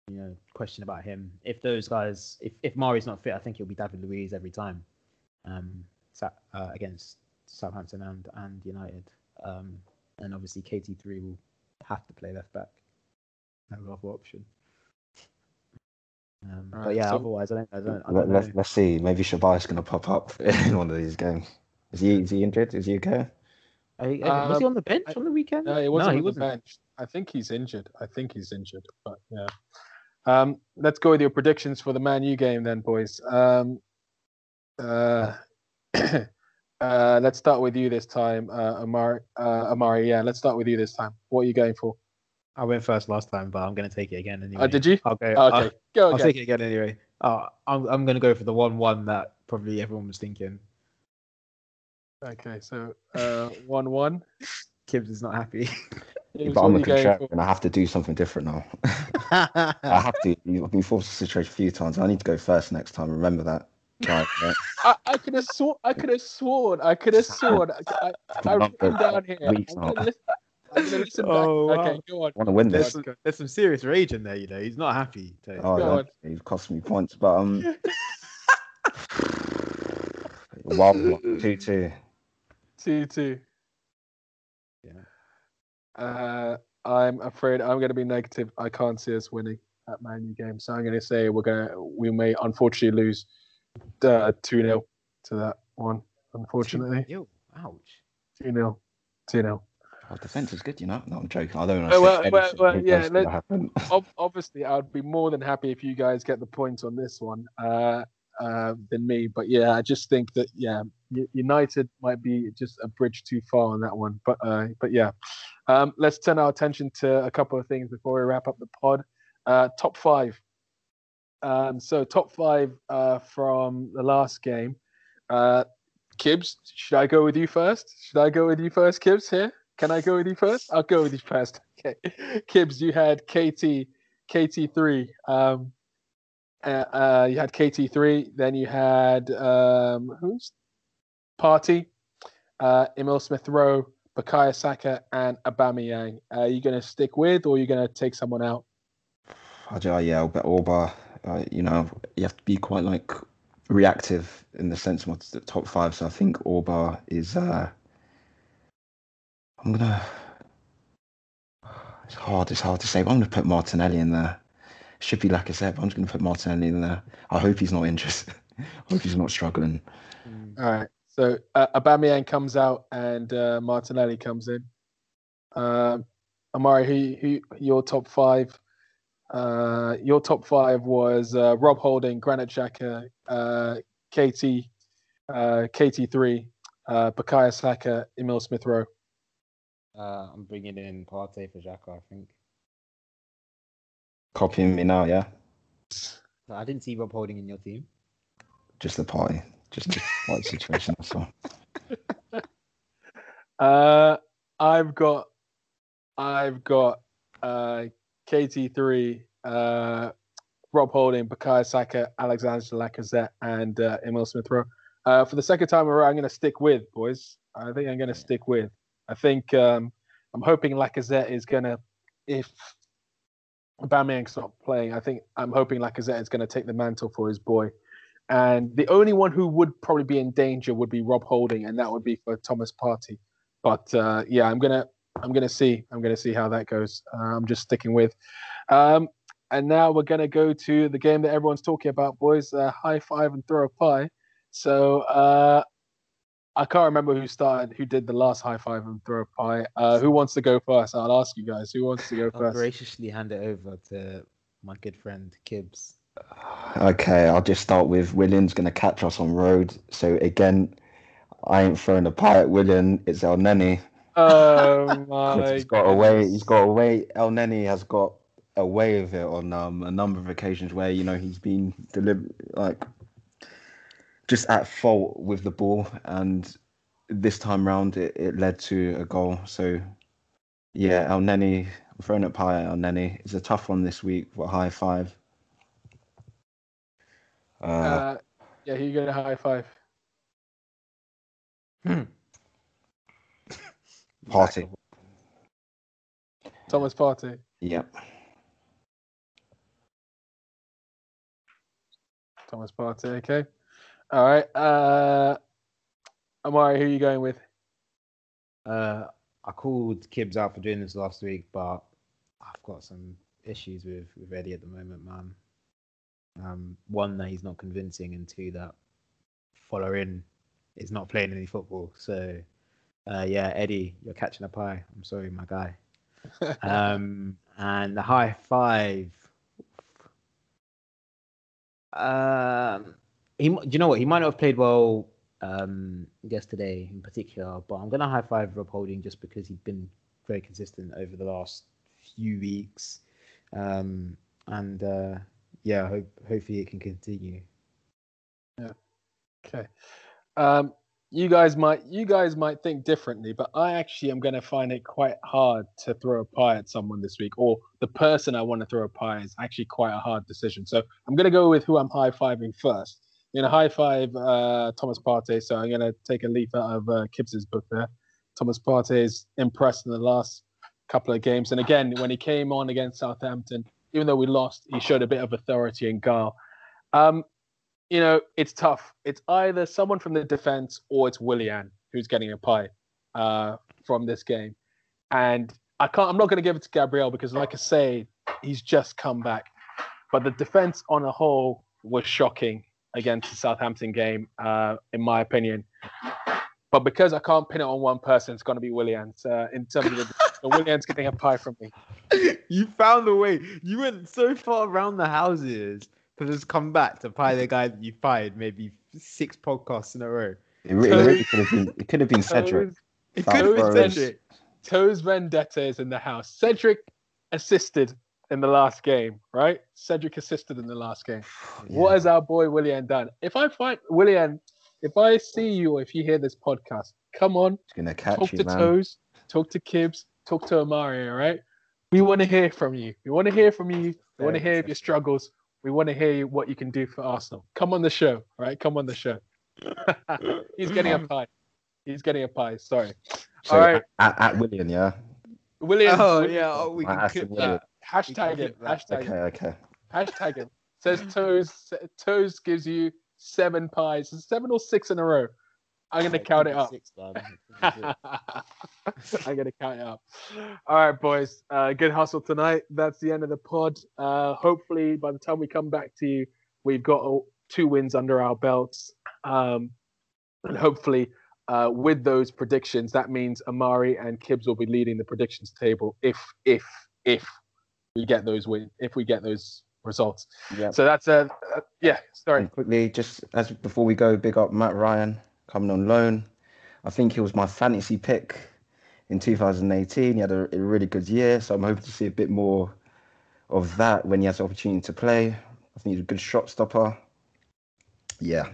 C: you know, question about him. If those guys, if if Mari's not fit, I think he'll be David Luiz every time. Um, uh, against Southampton and and United. Um, and obviously KT3 will have to play left back. No other option. Um, right, but yeah, so otherwise I don't. I don't, I don't
B: let, us let's see. Maybe Shabay's going to pop up in one of these games. Is he is he injured? Is he okay?
C: was he um, on the bench I, on the weekend?
A: No, he wasn't no, he on wasn't. the bench. I think he's injured. I think he's injured. But yeah. Um, let's go with your predictions for the Man U game then, boys. Um, Uh, uh, let's start with you this time, uh, Amari. Uh, Amari, yeah, let's start with you this time. What are you going for?
C: I went first last time, but I'm going to take it again anyway.
A: Oh, did you?
C: I'll go.
A: Oh,
C: I'll-
A: okay, go
C: I'll take it again anyway. Uh, I'm I'm going to go for the one-one that probably everyone was thinking.
A: Okay, so uh, one-one.
C: Kibbs is not happy.
A: James,
B: but I'm
A: what
B: a
A: are you
B: contrarian and I have to do something different now. I have to. I've been forced to situation a few times. I need to go first next time. Remember that. Right, yeah.
A: I, I could have sworn. I could have sworn. I could have sworn. I, I, I
B: Not
A: written
B: for
A: down here. I'm gonna listen, I'm gonna listen back.
C: Oh, wow.
A: Okay, go on.
B: want to win
C: there's
B: this.
C: some, there's some serious rage in there, you know. He's not happy. Tony.
B: Oh,
A: Go
B: yeah, it cost me points, but um, wild one, two two.
A: Two two.
C: Yeah.
A: Uh, I'm afraid I'm going to be negative. I can't see us winning that Man U game, so I'm going to say we're going to we may unfortunately lose uh, two 0 to that one. Unfortunately,
C: Ew, ouch.
A: two 0 two 0
B: Our defense is good, you know. No, I'm joking. I don't know.
A: Oh, well, well, well, yeah, let- Ob- obviously, I'd be more than happy if you guys get the points on this one uh, uh, than me. But yeah, I just think that yeah, U- United might be just a bridge too far on that one. But uh, but yeah, um, let's turn our attention to a couple of things before we wrap up the pod. Uh, top five. Um, so top five uh, from the last game. Uh, Kibbs, should I go with you first? Should I go with you first, Kibbs? Here, can I go with you first? I'll go with you first. Okay, Kibbs, you had KT, KT three. Um, uh, uh, you had KT three. Then you had um, who's Partey, uh, Emile Smith Rowe, Bukayo Saka, and Aubameyang. Uh, are you going to stick with, or are you going to take someone out?
B: I ju- yeah, but Auba, uh, you know, you have to be quite like reactive in the sense of the top five. So I think Auba is. uh I'm gonna. It's hard. It's hard to say. But I'm gonna put Martinelli in there. Should be like I said, but I'm just gonna put Martinelli in there. I hope he's not injured. I hope he's not struggling.
C: Mm.
A: All right. So uh, Aubameyang comes out and uh, Martinelli comes in. Um, Amari, who, who your top five? Uh, your top five was uh, Rob Holding, Granit Xhaka, uh, KT, uh, KT3, uh, Bukayo Saka, Emile Smith Rowe.
C: Uh, I'm bringing in Partey for Xhaka, I think.
B: Copying me now, yeah.
C: I didn't see Rob Holding in your team.
B: Just the party. Just party situation. That's all.
A: Uh, I've got, I've got uh, KT3, uh, Rob Holding, Bukayo Saka, Alexandre Lacazette, and uh, Emile Smith Rowe. Uh, for the second time around, I'm going to stick with boys. I think I'm going to stick with. I think um, I'm hoping Lacazette is going to, if Aubameyang's not playing, I think I'm hoping Lacazette is going to take the mantle for his boy. And the only one who would probably be in danger would be Rob Holding, and that would be for Thomas Partey. But uh, yeah, I'm gonna I'm gonna see I'm gonna see how that goes. Uh, I'm just sticking with. Um, and now we're gonna go to the game that everyone's talking about, boys. Uh, high five and throw a pie. So uh, I can't remember who started, who did the last high five and throw a pie. Uh, who wants to go first? I'll ask you guys. Who wants to go
C: I'll
A: first?
C: graciously hand it over to my good friend Kibbs.
B: Okay, I'll just start with Willian's going to catch us on road. So again, I ain't throwing a pie at William. It's Elneny.
A: Oh my!
B: he's got away. He's got away. Elneny has got away with it on um, a number of occasions where you know he's been deliver like just at fault with the ball, and this time round it, it led to a goal. So yeah, Elneny. I'm throwing a pie at Elneny. It's a tough one this week. for a high five. Uh,
A: Uh, yeah, who you gonna high five?
B: Partey.
A: Thomas Partey.
B: Yep.
A: Thomas Partey. Okay. All right. Uh, Amari, who are you going with?
C: Uh, I called Kibbs out for doing this last week, but I've got some issues with with Eddie at the moment, man. Um, one that he's not convincing, and two that Folarin is not playing any football. So, uh, yeah, Eddie, you're catching a pie. I'm sorry, my guy. Um, and the high five. Um, he, do you know what? He might not have played well um, yesterday in particular, but I'm gonna high five Rob Holding just because he's been very consistent over the last few weeks, um, and uh, yeah, hope hopefully it can continue. Yeah.
A: Okay. Um, you guys might you guys might think differently, but I actually am going to find it quite hard to throw a pie at someone this week, or the person I want to throw a pie is actually quite a hard decision. So I'm going to go with who I'm high fiving first. I'm going to high five uh, Thomas Partey. So I'm going to take a leaf out of uh, Kibbs's book there. Thomas Partey is impressed in the last couple of games, and again when he came on against Southampton, even though we lost, he showed a bit of authority and guile. Um, you know, it's tough. It's either someone from the defense or it's Willian who's getting a pie uh, from this game. And I can't. I'm not going to give it to Gabriel because, like I say, he's just come back. But the defense on a whole was shocking against the Southampton game, uh, in my opinion. But because I can't pin it on one person, it's going to be Willian. Uh, in terms of the, the Willian's getting a pie from me.
C: you found a way. You went so far around the houses to just come back to pie the guy that you fired maybe six podcasts in a row.
B: It, re- it really could have been. It could have been Cedric.
C: It could have been Cedric.
A: Toes Vendetta is in the house. Cedric assisted in the last game, right? Cedric assisted in the last game. What has our boy Willian done? If I find Willian, if I see you or if you hear this podcast, come on,
B: It's gonna catch
A: talk
B: you,
A: to
B: man.
A: Toes, talk to Kibbs, talk to Amari, all right? We want to hear from you. We want to hear from you. We want to hear of your struggles. We want to hear what you can do for Arsenal. Come on the show, all right? Come on the show. He's getting a pie. He's getting a pie. Sorry.
B: So
A: All right.
B: at, at Willian, yeah.
A: Willian.
C: Oh yeah, oh, we can
B: that's
C: clip that.
A: Hashtag it. Hashtag
B: Okay,
A: it.
B: okay.
A: Hashtag it. Says Toes. Toes gives you seven pies. Seven or six in a row. I'm gonna count it up.
C: six, man. Keep it six.
A: I'm gonna count it up. All right, boys. Uh, good hustle tonight. That's the end of the pod. Uh, hopefully, by the time we come back to you, we've got two wins under our belts, um, and hopefully, uh, with those predictions, that means Amari and Kibbs will be leading the predictions table if if if we get those win if we get those results.
B: Yeah.
A: So that's a yeah. Sorry.
B: And quickly, just as before we go, big up Mat Ryan coming on loan. I think he was my fantasy pick in 2018. He had a, a really good year, so I'm hoping to see a bit more of that when he has the opportunity to play. I think he's a good shot stopper. Yeah,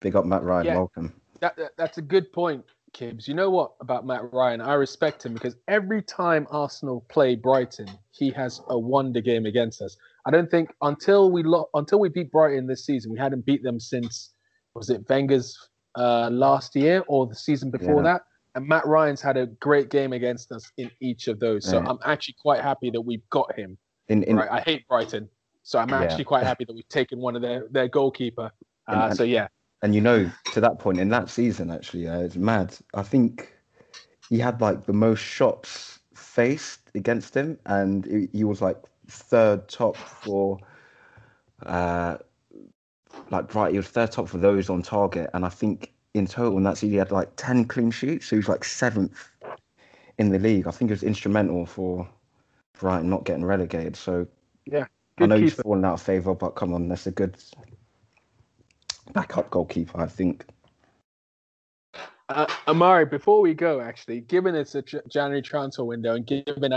B: big up Mat Ryan.
A: Yeah.
B: Welcome.
A: That, that that's a good point, Kibbs. You know what about Mat Ryan? I respect him because every time Arsenal play Brighton, he has a wonder game against us. I don't think until we lo- until we beat Brighton this season, we hadn't beat them since was it Wenger's uh, last year or the season before
B: Yeah.
A: that. And Mat Ryan's had a great game against us in each of those. So
B: Yeah.
A: I'm actually quite happy that we've got him.
B: In in
A: right? I hate Brighton, so I'm
B: Yeah.
A: actually quite happy that we've taken one of their their goalkeeper.
B: And-
A: Uh,
B: and-
A: so yeah,
B: and you know to that point in that season actually uh, it's mad i think he had like the most shots faced against him and he, he was like third top for uh like right he was third top for those on target. And i think in total in that season he had like 10 clean sheets. So he was like seventh in the league. I think it was instrumental for Brighton not getting relegated. So
A: Yeah,
B: i know he's
A: keeper.
B: fallen out of favor but come on that's a good backup goalkeeper i think.
A: Uh, Amari, before we go, actually, given it's a January transfer window and given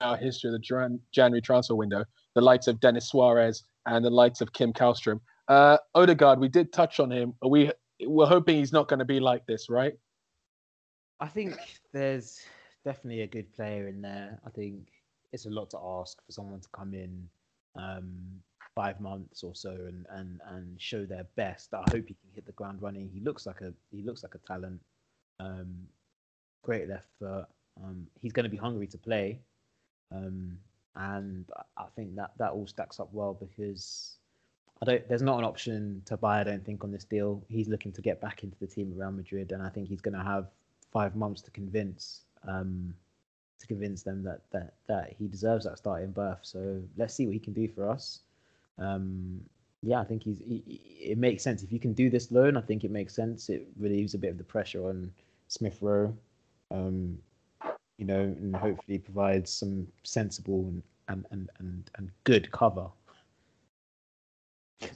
A: our, history of the Jan- January transfer window, the likes of Denis Suarez and the likes of Kim Kallstrom, uh, Odegaard, we did touch on him. We we're hoping he's not going to be like this, right?
C: I think there's definitely a good player in there. I think it's a lot to ask for someone to come in um, five months or so and, and, and show their best. I hope he can hit the ground running. He looks like a he looks like a talent. Um, great left foot. Um, he's going to be hungry to play, um, and I- think that that all stacks up well because I don't. There's not an option to buy. I don't think on this deal. He's looking to get back into the team at Real Madrid, and I think he's going to have five months to convince um, to convince them that that that he deserves that starting berth. So let's see what he can do for us. Um, yeah, I think he's. He, he- it makes sense if you can do this loan. I think it makes sense. It relieves a bit of the pressure on Smith Rowe. Um, you know, and hopefully provides some sensible and and and and, and good cover.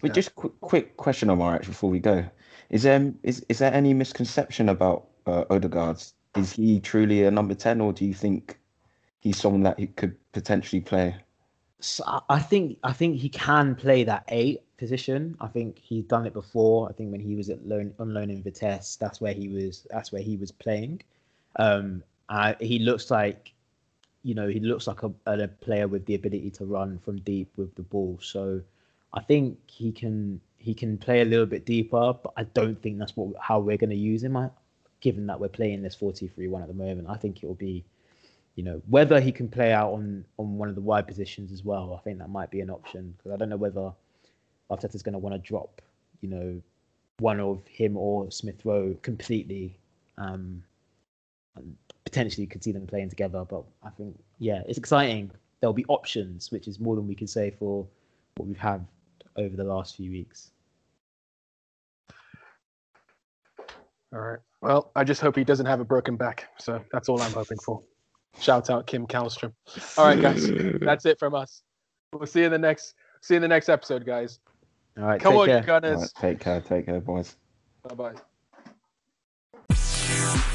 B: But
A: Yeah.
B: just quick, quick question, Omar, actually, before we go, is um is is there any misconception about uh, Odegaard? Is he truly a number ten, or do you think he's someone that he could potentially play?
C: So I- I think I think he can play that eight position. I think he's done it before. I think when he was at loan on loan in Vitesse, that's where he was. That's where he was playing. Um, I, he looks like, you know, he looks like a, a player with the ability to run from deep with the ball. So I think he can he can play a little bit deeper, but I don't think that's what how we're going to use him. I, given that we're playing this 4-2-3-1 at the moment, I think it will be you know whether he can play out on on one of the wide positions as well. I think that might be an option because I don't know whether Arteta's going to want to drop you know one of him or Smith Rowe completely. Um, potentially could see them playing together, but I think yeah, it's exciting. There'll be options, which is more than we can say for what we've had over the last few weeks.
A: All right. Well, I just hope he doesn't have a broken back. So that's all I'm hoping for. Shout out Kim Kallstrom. All right, guys. That's it from us. We'll see you in the next see you in the next episode, guys.
C: All right,
A: Come
C: take
A: on,
C: care.
A: Gunners.
B: Right, take care, take care, boys.
A: Bye bye.